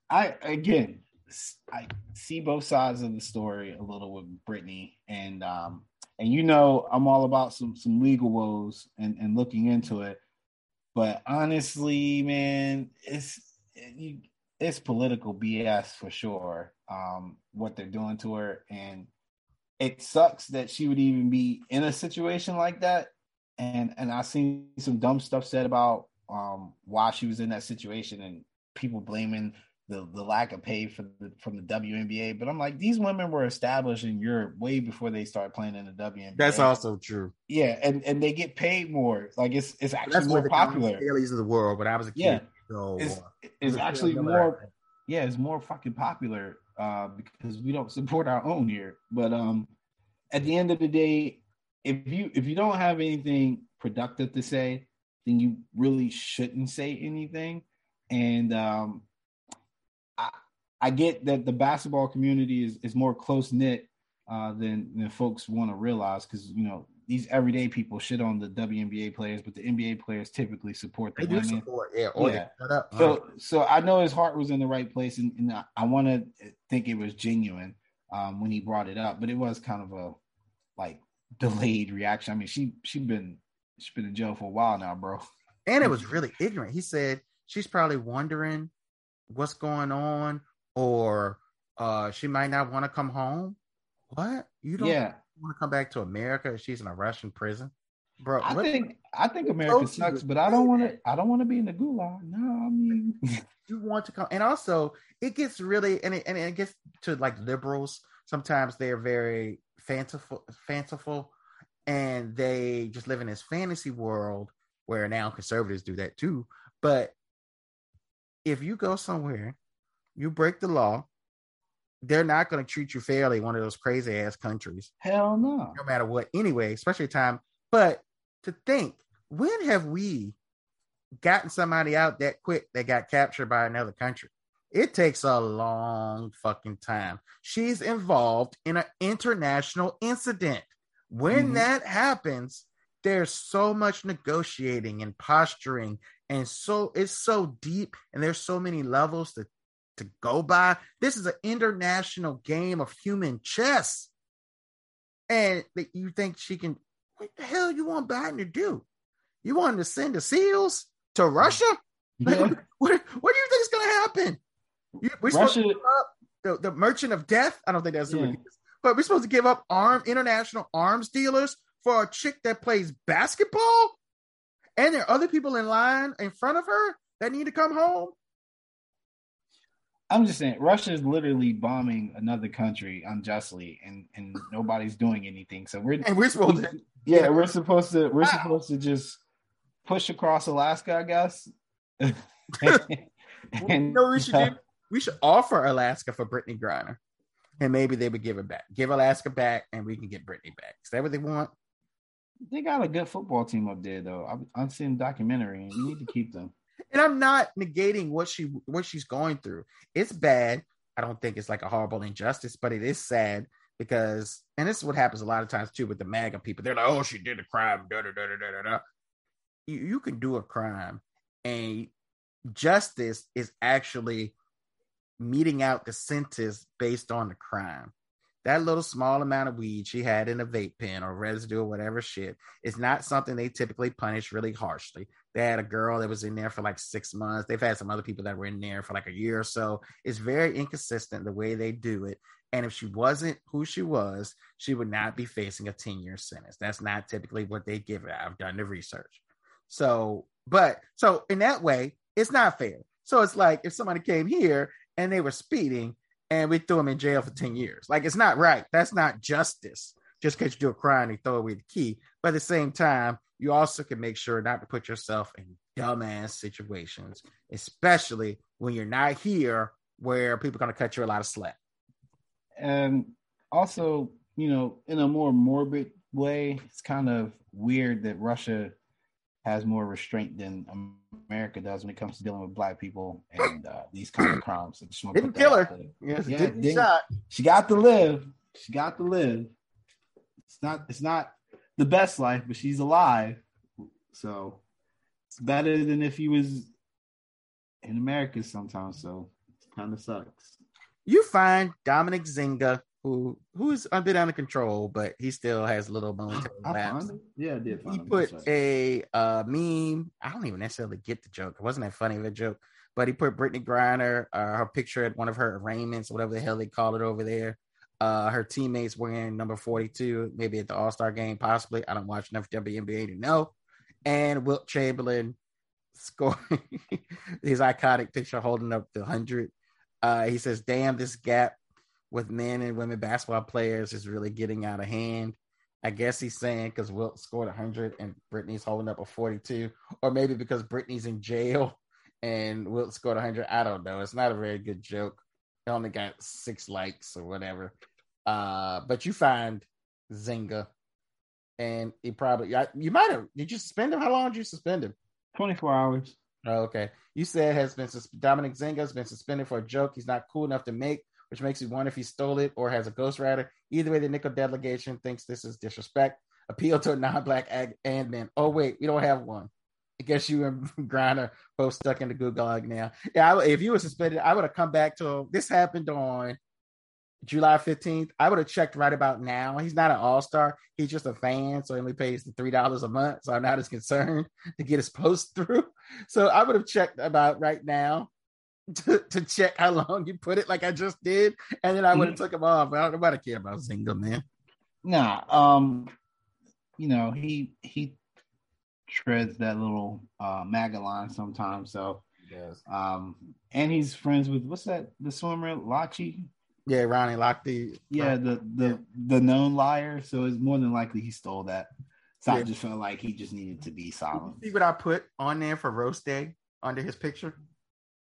I again, I see both sides of the story a little with Brittney, and um, and you know, I'm all about some some legal woes and and looking into it. But honestly, man, it's it's political BS for sure. Um, what they're doing to her, and it sucks that she would even be in a situation like that and and I seen some dumb stuff said about um why she was in that situation and people blaming the the lack of pay for the from the WNBA. But I'm like, these women were established in Europe way before they started playing in the WNBA. That's also true. Yeah, and and they get paid more. Like it's it's actually That's more popular. Of the world, but I was a kid. Yeah, so it's, it's actually more. Yeah, it's more fucking popular uh, because we don't support our own here. But um, at the end of the day, if you if you don't have anything productive to say, then you really shouldn't say anything. And um, I I get that the basketball community is is more close knit uh, than than folks want to realize because you know these everyday people shit on the WNBA players, but the NBA players typically support the they women. Do support, yeah. yeah. So, so I know his heart was in the right place, and, and I, I want to think it was genuine um, when he brought it up, but it was kind of a like delayed reaction. I mean, she she been she's been in jail for a while now, bro. And it was really ignorant. He said she's probably wondering what's going on, or uh she might not want to come home. What? You don't yeah. want to come back to America? She's in a Russian prison, bro. I think I think America sucks, but I don't want to. I don't want to be in the gulag. No, I mean, you want to come, and also it gets really, and it, and it gets to like liberals. Sometimes they're very fanciful, fanciful, and they just live in this fantasy world where now conservatives do that too. But if you go somewhere, you break the law, they're not going to treat you fairly. One of those crazy ass countries. Hell no. No matter what. Anyway, especially time. But to think, when have we gotten somebody out that quick that got captured by another country? It takes a long fucking time. She's involved in an international incident. When mm-hmm. that happens, there's so much negotiating and posturing and so it's so deep and there's so many levels to to go by. This is an international game of human chess. And you think she can what the hell you want biden to do? You want him to send the seals to russia? Yeah. what, what, what do you think is going to happen? You, we're russia, supposed to give up the, the merchant of death? I don't think that's yeah. who it is. But we're supposed to give up arm international arms dealers for a chick that plays basketball? And there are other people in line in front of her that need to come home? I'm just saying, Russia is literally bombing another country unjustly, and and nobody's doing anything. So we're and we're supposed to, yeah, we're supposed to, we're wow. supposed to just push across Alaska, I guess. and, you know we should do? Uh, we should offer Alaska for Brittney Griner, and maybe they would give it back. Give Alaska back, and we can get Brittney back. Is that what they want? They got a good football team up there, though. I've, I've seen documentary, and you need to keep them. and I'm not negating what she what she's going through. It's bad. I don't think it's like a horrible injustice, but it is sad because, and this is what happens a lot of times too with the MAGA people. They're like, "Oh, she did a crime." Da, da, da, da, da, da. You, you can do a crime, and justice is actually meting out the sentence based on the crime that little small amount of weed she had in a vape pen or residue or whatever shit is not something they typically punish really harshly. They had a girl that was in there for like six months. They've had some other people that were in there for like a year or so. It's very inconsistent the way they do it. And if she wasn't who she was, she would not be facing a 10 year sentence. That's not typically what they give her. I've done the research. So, but so in that way, it's not fair. So it's like if somebody came here and they were speeding and we threw him in jail for 10 years. Like it's not right. That's not justice. Just because you do a crime, they throw away the key. But at the same time, you also can make sure not to put yourself in dumbass situations, especially when you're not here where people are going to cut you a lot of slack. And also, you know, in a more morbid way, it's kind of weird that Russia has more restraint than America does when it comes to dealing with black people and uh, these kind of crimes. didn't kill her. Yes, yeah, didn't, shot. She got to live. She got to live. It's not. It's not the best life, but she's alive. So it's better than if he was in America sometimes. So it kind of sucks. You find Dominic Zinga who who's a bit under control, but he still has little momentary lapse. Yeah, I did. he put a uh, meme. I don't even necessarily get the joke. It wasn't that funny of a joke, but he put Brittney Griner, uh, her picture at one of her arraignments, whatever the hell they call it over there. Uh, her teammates wearing number 42, maybe at the All Star game, possibly. I don't watch enough WNBA to know. And Wilt Chamberlain scoring his iconic picture holding up the 100. Uh, he says, Damn, this gap with men and women basketball players is really getting out of hand. I guess he's saying because Wilt scored 100 and Brittney's holding up a 42, or maybe because Brittney's in jail and Wilt scored 100. I don't know. It's not a very good joke. It only got six likes or whatever. Uh, but you find Zinga, and he probably you might have. Did you suspend him? How long did you suspend him? 24 hours. Oh, okay. You said has been Dominic Zinga has been suspended for a joke he's not cool enough to make which makes you wonder if he stole it or has a ghostwriter. Either way, the nickel delegation thinks this is disrespect. Appeal to a non-black ag- admin. Oh wait, we don't have one. I guess you and Griner both stuck in the gulag now. Yeah, I, if you were suspended, I would have come back to this happened on July 15th. I would have checked right about now. He's not an all-star. He's just a fan, so he only pays the three dollars a month. So I'm not as concerned to get his post through. So I would have checked about right now to, to check how long you put it, like I just did, and then I would have mm-hmm. took him off. I don't nobody care about Zinga, man. Nah, um, you know he he treads that little uh MAGA line sometimes. So yes, um, and he's friends with what's that the swimmer Lachi? Yeah, Ryan Lochte. Yeah, the the the known liar. So it's more than likely he stole that. So yeah. I just felt like he just needed to be silent. See what I put on there for roast day under his picture?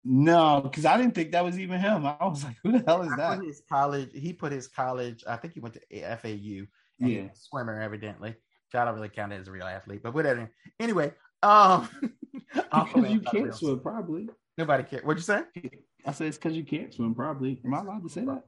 No, because I didn't think that was even him. I was like, who the hell is I that? his college. He put his college. I think he went to FAU. And Yeah. swimmer evidently. Which I don't really count it as a real athlete, but whatever. Anyway, um, Because you can't swim, probably. Nobody cares. What'd you say? I said it's because you can't swim, probably. Am I allowed to say that?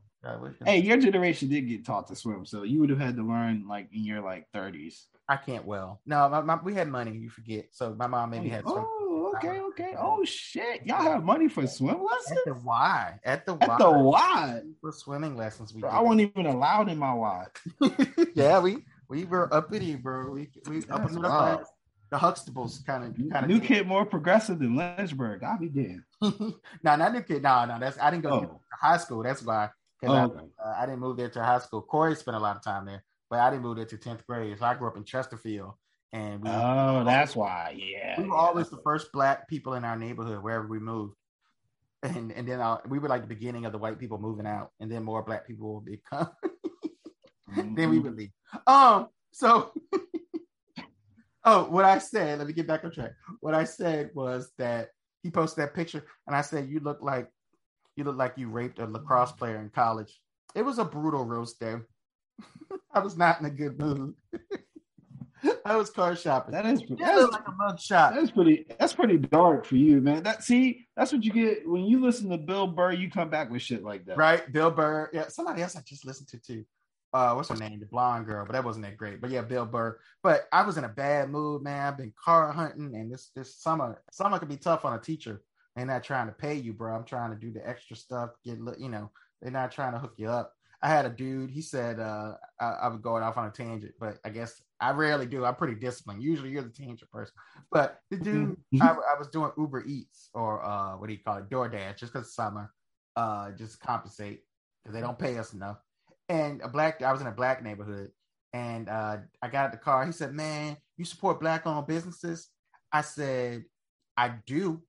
Hey, your generation did get taught to swim, so you would have had to learn like in your like thirties. I can't well. No, my, my, we had money. You forget. So my mom maybe had some Oh, okay, okay. Oh shit, y'all have money for swim lessons at the Y. At the Y. at the Y. for swimming lessons. We Bro. I wasn't even allowed in my Y. yeah, we we were uppity, bro. We we up in the class. The Huxtables kind of kind of New kid more progressive than Lynchburg. I'll be damned. no, not new kid. No, no, that's I didn't go to Oh. high school. That's why. 'Cause Oh, I, uh, I didn't move there to high school. Corey spent a lot of time there, but I didn't move there to tenth grade. So I grew up in Chesterfield, and we, Oh, that's why. Yeah. we were yeah, always the first black people in our neighborhood wherever we moved. And and then uh, we were like the beginning of the white people moving out, and then more black people will become. what- then we would leave. Um, so oh, what I said, let me get back on track. What I said was that he posted that picture, and I said, You look like you look like you raped a lacrosse player in college. It was a brutal roast day. I was not in a good mood. I was car shopping. That is It that's, like a mug shot. that's pretty that's pretty dark for you, man. That see, that's what you get when you listen to Bill Burr. You come back with shit like that, Right? Bill Burr. Yeah, somebody else I just listened to too. Uh, what's her name? The blonde girl, but that wasn't that great. But yeah, Bill Burr. But I was in a bad mood, man. I've been car hunting, and this this summer, summer could be tough on a teacher. They're not trying to pay you, bro. I'm trying to do the extra stuff. Get you know, they're not trying to hook you up. I had a dude. He said uh, I, I was going off on a tangent, but I guess I rarely do. I'm pretty disciplined. Usually, you're the tangent person. But the dude, I, I was doing Uber Eats or uh, what do you call it, DoorDash, just because summer, uh, just compensate because they don't pay us enough. And a black, I was in a black neighborhood, and uh, I got out the car. He said, "Man, you support black-owned businesses?" I said, "I do."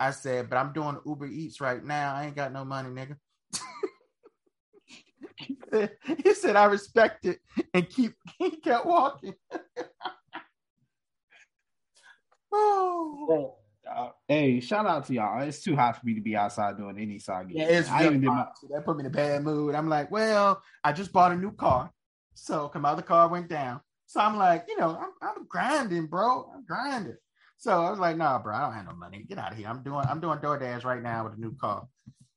I said, "But I'm doing Uber Eats right now. I ain't got no money, nigga." he said, "I respect it," and keep he kept walking. oh, uh, hey, shout out to y'all. It's too hot for me to be outside doing any side yeah, it's I even did my hot. That put me in a bad mood. I'm like, well, I just bought a new car, so my other car went down. So I'm like, you know, I'm, I'm grinding, bro. I'm grinding. So I was like, nah, bro, I don't have no money. Get out of here. I'm doing I'm doing DoorDash right now with a new car.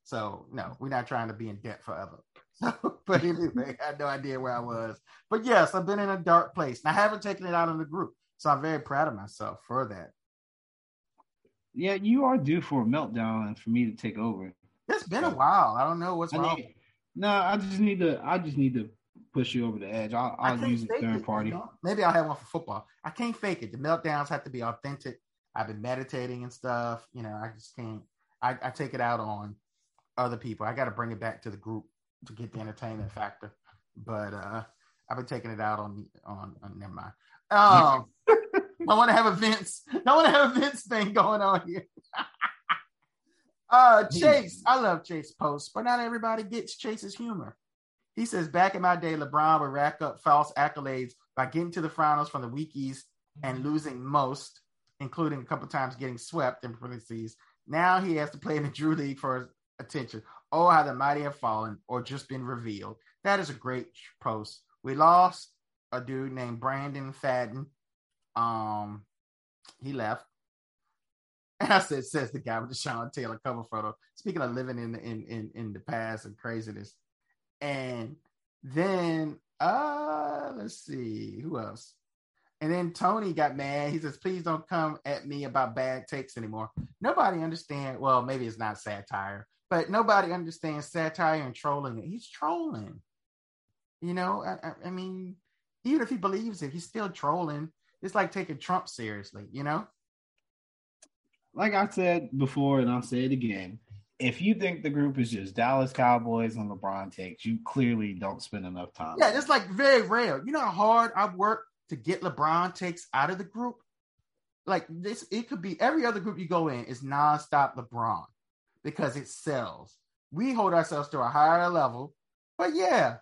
So no, we're not trying to be in debt forever. So, but anyway, I had no idea where I was. But yes, I've been in a dark place, and I haven't taken it out on the group. So I'm very proud of myself for that. yeah, you are due for a meltdown and for me to take over. It's been a while. I don't know what's I wrong. need, no, I just need to. I just need to push you over the edge. I'll, I'll use it third it, party. you know? Maybe I'll have one for football. I can't fake it. The meltdowns have to be authentic. I've been meditating and stuff. You know, I just can't. I, I take it out on other people. I got to bring it back to the group to get the entertainment factor. But uh I've been taking it out on on, on never mind. Um, I want to have a Vince. I want to have a Vince thing going on here. uh Chase, I love Chase posts, but not everybody gets Chase's humor. He says, back in my day, LeBron would rack up false accolades by getting to the finals from the weak East and losing most, including a couple times getting swept in parentheses. Now he has to play in the Drew League for attention. Oh, how the mighty have fallen or just been revealed. That is a great post. We lost a dude named Brandon Fadden. Um, he left. And I said, says the guy with the Sean Taylor cover photo. Speaking of living in the in in, in the past and craziness. And then uh let's see who else. And then Tony got mad. He says, please don't come at me about bad takes anymore. Nobody understand. Well, maybe it's not satire, but nobody understands satire and trolling. He's trolling. You know, I, I, I mean, even if he believes it, he's still trolling. It's like taking Trump seriously, you know? Like I said before, and I'll say it again. If you think the group is just Dallas Cowboys and LeBron takes, you clearly don't spend enough time. Yeah, it's like very rare. You know how hard I've worked to get LeBron takes out of the group? Like this, it could be every other group you go in is nonstop LeBron because it sells. We hold ourselves to a higher level. But yeah,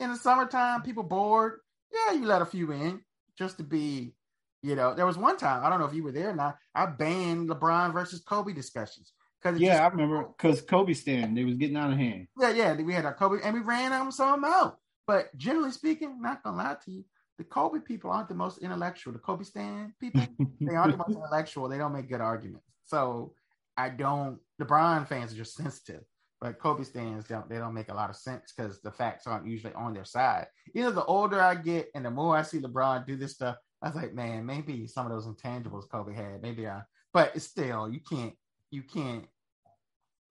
in the summertime, people bored. Yeah, you let a few in just to be, you know. There was one time, I don't know if you were there or not, I banned LeBron versus Kobe discussions Because yeah, just, I remember because Kobe stand they was getting out of hand. Yeah, yeah, we had our Kobe and we ran them some out. But generally speaking, not gonna lie to you, the Kobe people aren't the most intellectual. The Kobe stand people, they aren't the most intellectual. They don't make good arguments. So I don't. LeBron fans are just sensitive, but Kobe stands don't. They don't make a lot of sense because the facts aren't usually on their side. You know, the older I get and the more I see LeBron do this stuff, I was like, man, maybe some of those intangibles Kobe had, maybe I. But still, you can't. You can't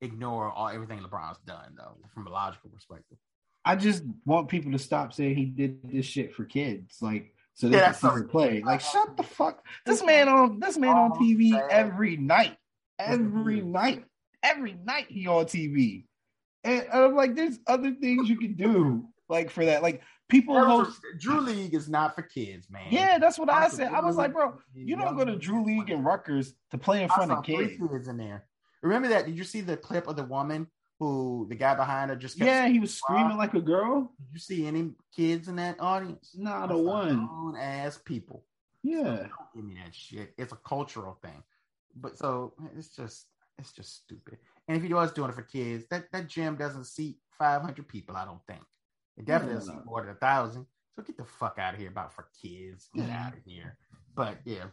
ignore all everything LeBron's done though, from a logical perspective. I just want people to stop saying he did this shit for kids, like so they yeah, can see play. Like, shut the fuck. This man on this man on oh, TV every night, every night, every night he on TV, and I'm like, there's other things you can do, like for that. Like people host Drew League is not for kids, man. Yeah, that's what I said. I was like, bro, you don't go to Drew League and Rucker to play in front of kids. kids in there. Remember that? Did you see the clip of the woman who the guy behind her just yeah he was screaming like a girl did you see any kids in that audience not a one ass people yeah give me that shit it's a cultural thing but so it's just it's just stupid and if he was doing it for kids that that gym doesn't seat 500 people i don't think it definitely doesn't seat more than a thousand so get the fuck out of here about for kids get mm-hmm. out of here but yeah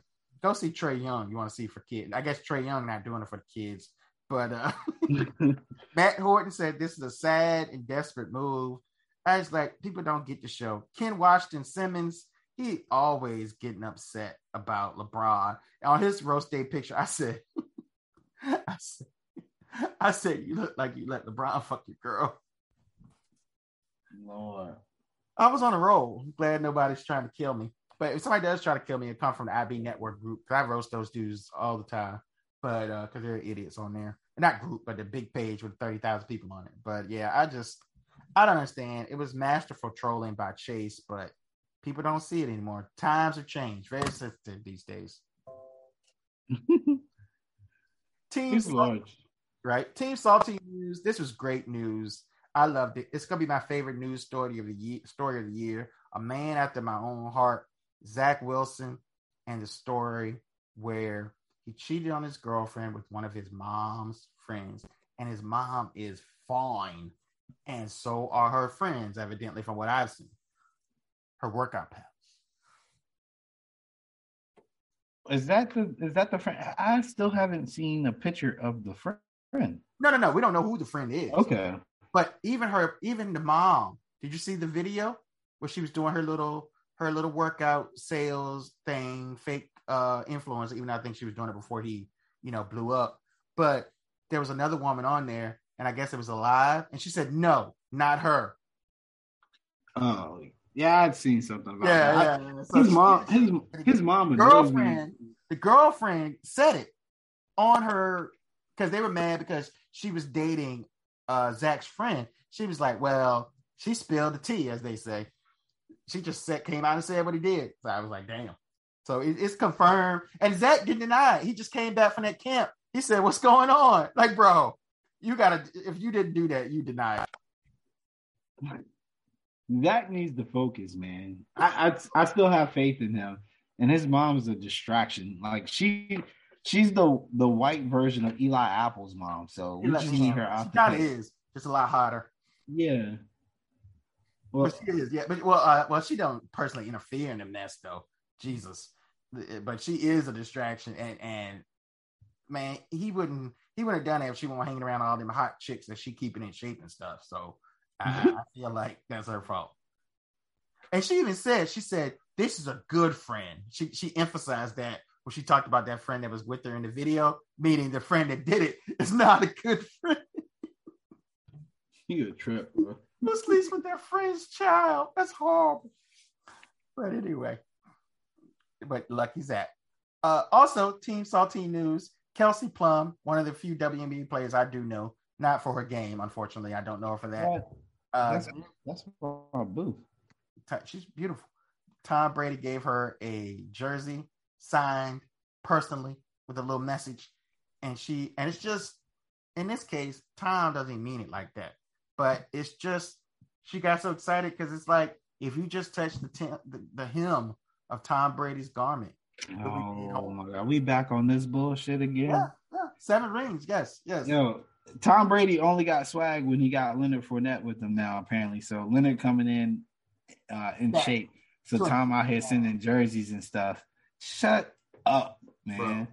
go see Trae Young. You want to see for kids? I guess Trae Young not doing it for the kids. But uh, Matt Horton said this is a sad and desperate move. I was like, people don't get the show. Ken Washington Simmons, he always getting upset about LeBron. On his roast day picture, I said, I said, I said, you look like you let LeBron fuck your girl. Lord. I was on a roll. glad nobody's trying to kill me. But if somebody does try to kill me, it come from the IB network group. Cause I roast those dudes all the time but uh, because they're idiots on there. Not group, but the big page with thirty thousand people on it. But yeah, I just I don't understand. It was masterful trolling by Chase, but people don't see it anymore. Times have changed. Very sensitive these days. Team Salty, right? Team Salty News. This was great news. I loved it. It's gonna be my favorite news story of the year. Story of the year. A man after my own heart, Zach Wilson, and the story where he cheated on his girlfriend with one of his mom's friends, and his mom is fine, and so are her friends, evidently, from what I've seen. Her workout pals. Is that the is that the friend? I still haven't seen a picture of the friend. No, no, no. We don't know who the friend is. Okay. But even her, even the mom. Did you see the video where she was doing her little her little workout sales thing, fake uh, influencer, even though I think she was doing it before he, you know, blew up. But there was another woman on there, and I guess it was alive, and she said, "No, not her." Oh, yeah, I'd seen something about yeah, that. Yeah, so his mom, his his mom, girlfriend, the girlfriend said it on her because they were mad because she was dating uh, Zach's friend. She was like, "Well, she spilled the tea," as they say. She just said, came out and said what he did. So I was like, "Damn." So it, it's confirmed. And Zach didn't deny it. He just came back from that camp. He said, What's going on? Like, bro, you gotta if you didn't do that, you deny it. Zach needs to focus, man. I, I I still have faith in him. And his mom's a distraction. Like she she's the the white version of Eli Apple's mom. So we just need her out. She kind of is, just a lot hotter. Yeah. Well, but she is, yeah. But well, uh, well, she don't personally interfere in the mess though. Jesus but she is a distraction and and man he wouldn't he would have done it if she wasn't hanging around all them hot chicks that she keeping in shape and stuff so I, I feel like that's her fault and she even said she said this is a good friend she she emphasized that when she talked about that friend that was with her in the video meaning the friend that did it is not a good friend you a trip bro who sleeps with their friend's child that's horrible but anyway but lucky Zach. Uh, also, Team Salty News, Kelsey Plum, one of the few WNBA players I do know, not for her game, unfortunately. I don't know her for that. Uh, that's that's our booth. She's beautiful. Tom Brady gave her a jersey signed personally with a little message, and she and it's just in this case, Tom doesn't mean it like that, but it's just she got so excited because it's like if you just touch the, the the hem of Tom Brady's garment. Oh my god, we back on this bullshit again. Yeah, yeah. seven rings. Yes, yes. Yo, Tom Brady only got swag when he got Leonard Fournette with him now, apparently. So Leonard coming in uh, in yeah. shape. So sure. Tom out here sending jerseys and stuff. Shut up, man. Bro.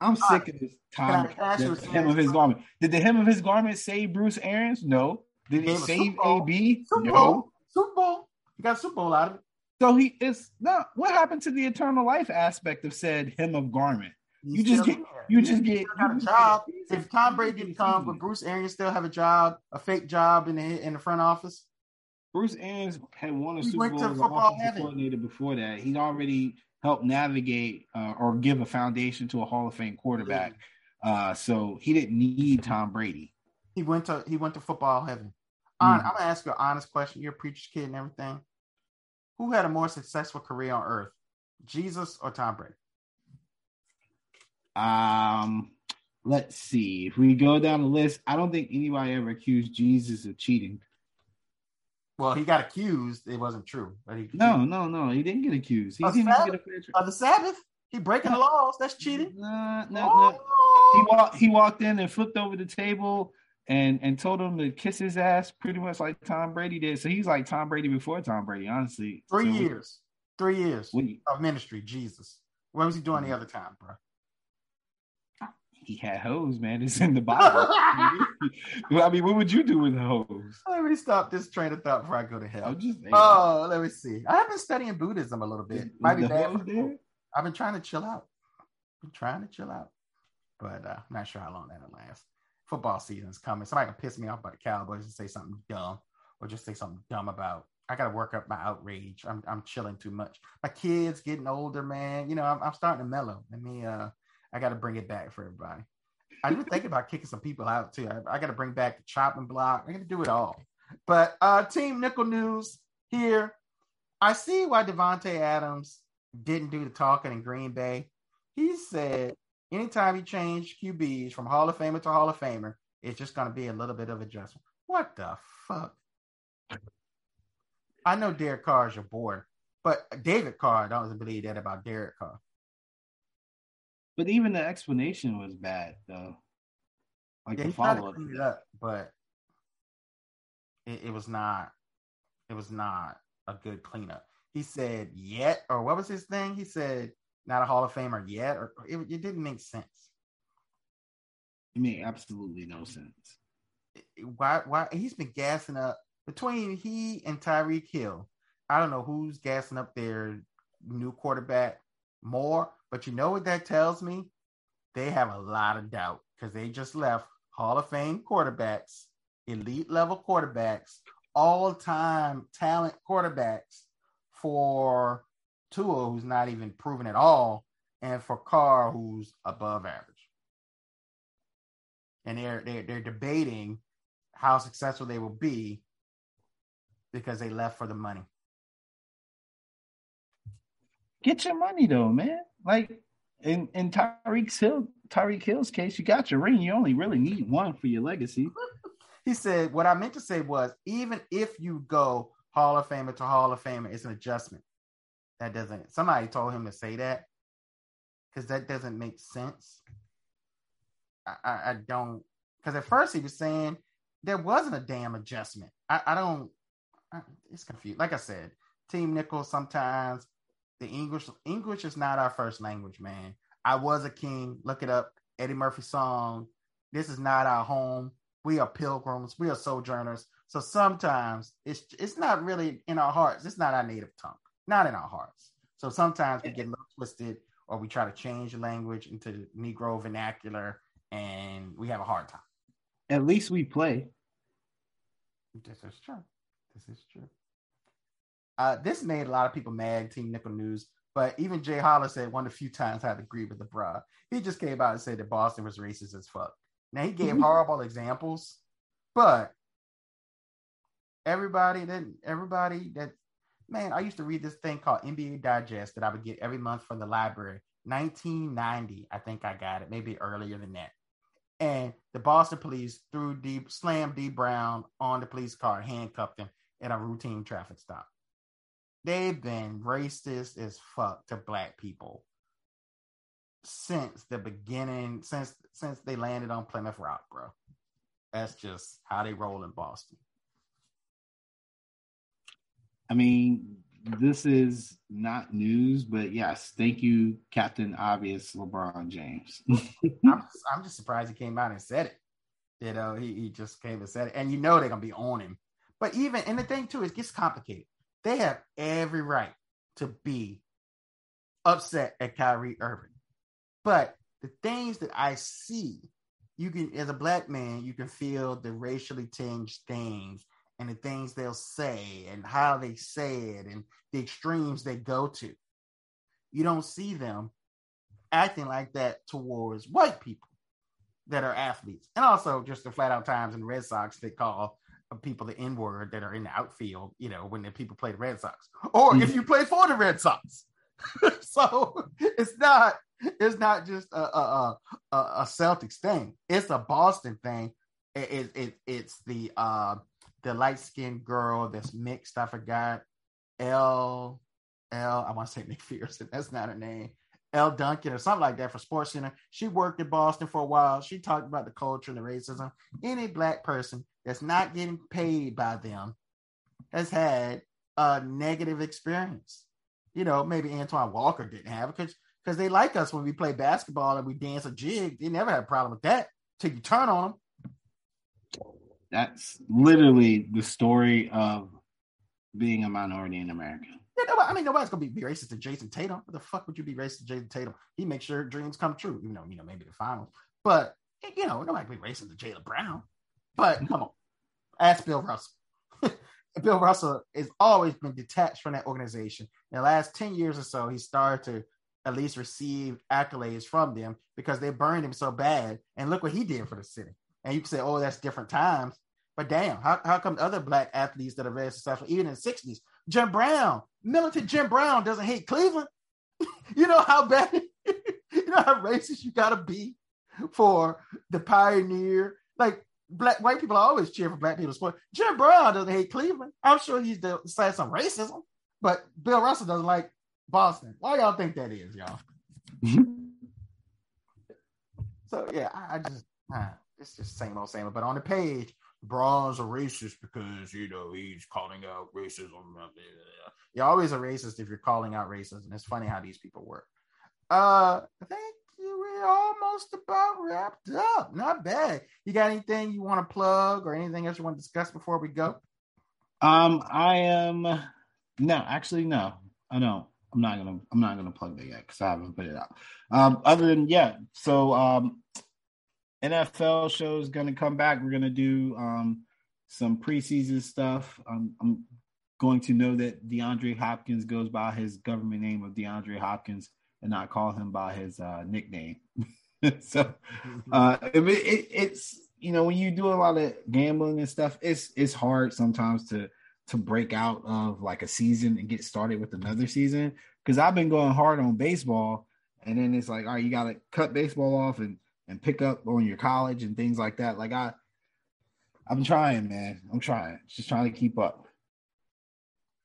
I'm sick of this Tom. The hem of his garment. Did the hem of his garment save Bruce Arians? No. Did it save AB? Super no. Bowl. Super Bowl. He got Super Bowl out of it. So he is not. What happened to the eternal life aspect of said hem of garment? you just get. You just get. Got a job. If Tom Brady didn't come, would Bruce Arians still have a job, a fake job in the in the front office? Bruce Arians had won a Super Bowl as offensive coordinator before that. He'd already helped navigate uh, or give a foundation to a Hall of Fame quarterback. Uh, so he didn't need Tom Brady. He went to he went to football heaven. Mm-hmm. I'm gonna ask you an honest question. You're a preacher's kid and everything. Who had a more successful career on earth, Jesus or Tom Brady? Um, let's see. If we go down the list, I don't think anybody ever accused Jesus of cheating. Well, he got accused. It wasn't true, but he no, no, no. He didn't get accused. He didn't Sabbath? get a fair trial. the Sabbath. He breaking the laws. That's cheating. No, no, oh. no. He walked. He walked in and flipped over the table and and told him to kiss his ass, pretty much like Tom Brady did. So he's like Tom Brady before Tom Brady, honestly. Three so years. Three years of ministry. Jesus. What was he doing the mm-hmm. other time, bro? He had hoes, man. It's in the Bible. I mean, what would you do with hoes? Let me stop this train of thought before I go to hell. Just, oh, let me see. I have been studying Buddhism a little bit. Might be bad. I've been trying to chill out. I'm trying to chill out, but uh, I'm not sure how long that'll last. Football season's coming. Somebody can piss me off about the Cowboys and say something dumb, or just say something dumb about. I got to work up my outrage. I'm I'm chilling too much. My kids getting older, man. You know, I'm, I'm starting to mellow. Let me uh I got to bring it back for everybody. I even think about kicking some people out too. I, I got to bring back the chopping block. I got to do it all. But uh Team Nickel News here. I see why Davante Adams didn't do the talking in Green Bay. He said anytime you change QBs from Hall of Famer to Hall of Famer, it's just going to be a little bit of adjustment. What the fuck? I know Derek Carr is your boy, but David Carr doesn't believe that about Derek Carr. But even the explanation was bad, though. Like yeah, the follow up, it up, but it, it was not. It was not a good cleanup. He said yet, or what was his thing? He said not a Hall of Famer yet, or it, it didn't make sense. It made absolutely no sense. Why? Why? He's been gassing up between he and Tyreek Hill. I don't know who's gassing up their new quarterback more, but you know what that tells me? They have a lot of doubt because they just left Hall of Fame quarterbacks, elite level quarterbacks, all time talent quarterbacks for Tua, who's not even proven at all, and for Carr, who's above average. And they're they're, they're debating how successful they will be because they left for the money. Get your money though, man. Like in in Tyreek Hill, Tyreek Hill's case, you got your ring. You only really need one for your legacy. he said, "What I meant to say was, even if you go Hall of Famer to Hall of Famer, it's an adjustment. That doesn't. Somebody told him to say that because that doesn't make sense. I, I, I don't. Because at first he was saying there wasn't a damn adjustment. I, I don't. I, it's confused. Like I said, Team Nickel sometimes the English English is not our first language, man. I was a king. Look it up. Eddie Murphy song. This is not our home. We are pilgrims. We are sojourners. So sometimes it's it's not really in our hearts. It's not our native tongue. Not in our hearts. So sometimes we get a little twisted, or we try to change the language into Negro vernacular, and we have a hard time. At least we play. This is true. This is true. Uh, this made a lot of people mad, Team Nickel News. But even Jay Holler said one of the few times I had to agree with the bra. He just came out and said that Boston was racist as fuck. Now he gave horrible examples, but everybody that everybody that man, I used to read this thing called NBA Digest that I would get every month from the library. 1990, I think I got it, maybe earlier than that. And the Boston police threw deep slammed Dee Brown on the police car, handcuffed him at a routine traffic stop they've been racist as fuck to black people since the beginning, since since they landed on Plymouth Rock, bro. That's just how they roll in Boston. I mean, this is not news, but yes, thank you, Captain Obvious LeBron James. I'm, just, I'm just surprised he came out and said it. You know, he, he just came and said it. And you know they're gonna be on him. But even and the thing too, it gets complicated. They have every right to be upset at Kyrie Irving. But the things that I see, you can as a black man, you can feel the racially tinged things and the things they'll say and how they say it and the extremes they go to. You don't see them acting like that towards white people that are athletes. And also just the flat out times the Red Sox they call people the N word that are in the outfield, you know, when the people play the Red Sox. Or if you play for the Red Sox. so it's not it's not just a a, a, a Celtics thing. It's a Boston thing. It, it, it it's the uh the light skinned girl that's mixed. I forgot L L. I want to say McPherson. That's not her name. Elle Duncan or something like that for SportsCenter. She worked in Boston for a while. She talked about the culture and the racism. Any black person that's not getting paid by them has had a negative experience. You know, maybe Antoine Walker didn't have it because because they like us when we play basketball and we dance a jig. They never had a problem with that till you turn on them. That's literally the story of being a minority in America. Yeah, nobody, I mean, nobody's gonna be racist to Jayson Tatum. What the fuck would you be racist to Jayson Tatum? He makes sure dreams come true. You know, you know, maybe the finals, but you know, nobody be racist to Jaylen Brown. But come on, ask Bill Russell. Bill Russell has always been detached from that organization. In the last 10 years or so, he started to at least receive accolades from them because they burned him so bad. And look what he did for the city. And you can say, oh, that's different times. But damn, how, how come other black athletes that are very successful, even in the 60s, Jim Brown, militant Jim Brown doesn't hate Cleveland? you know how bad, you know how racist you gotta be for the pioneer. Like black white people are always cheer for black people sport. Jim Brown doesn't hate Cleveland. I'm sure he's decided some racism, but Bill Russell doesn't like Boston. Why y'all think that is, y'all? so yeah, I, I just uh, it's just same old same old. But on the page, Braun's a racist because you know he's calling out racism. You're always a racist if you're calling out racism. It's funny how these people work. Uh, I think almost about wrapped up. Not bad. You got anything you want to plug or anything else you want to discuss before we go? Um, I am no, actually no, I don't. I'm not gonna I'm not gonna plug that yet because I haven't put it out. Um, other than yeah, so um, NFL show is gonna come back. We're gonna do um some preseason stuff. Um, I'm going to know that DeAndre Hopkins goes by his government name of DeAndre Hopkins and not call him by his uh, nickname. so uh, it, it, it's you know when you do a lot of gambling and stuff, it's it's hard sometimes to to break out of like a season and get started with another season. Because I've been going hard on baseball and then it's like all right you got to cut baseball off and and pick up on your college and things like that. Like I I'm trying man. I'm trying. Just trying to keep up.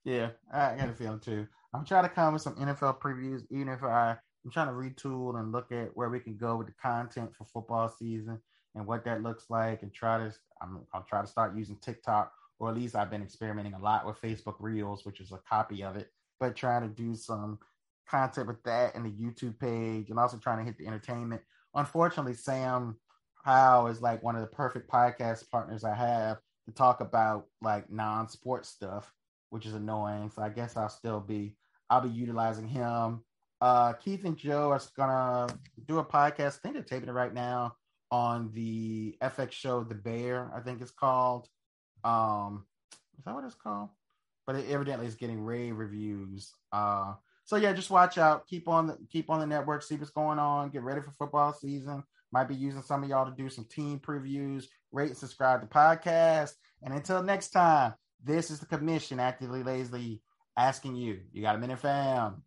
Yeah I got a feeling too I'm trying to come with some NFL previews even if I I'm trying to retool and look at where we can go with the content for football season and what that looks like and try to I'm, I'll try to start using TikTok or at least I've been experimenting a lot with Facebook Reels, which is a copy of it, but trying to do some content with that and the YouTube page and also trying to hit the entertainment. Unfortunately, Sam Howell is like one of the perfect podcast partners I have to talk about like non-sports stuff, which is annoying. So I guess I'll still be I'll be utilizing him. Uh Keith and Joe are gonna do a podcast. I think they're taping it right now on the FX show The Bear, I think it's called. Um, is that what it's called? But it evidently is getting rave reviews. Uh, so yeah, just watch out. Keep on the keep on the network. See what's going on. Get ready for football season. Might be using some of y'all to do some team previews. Rate and subscribe to podcast. And until next time, this is the commission actively lazily asking you. You got a minute, fam?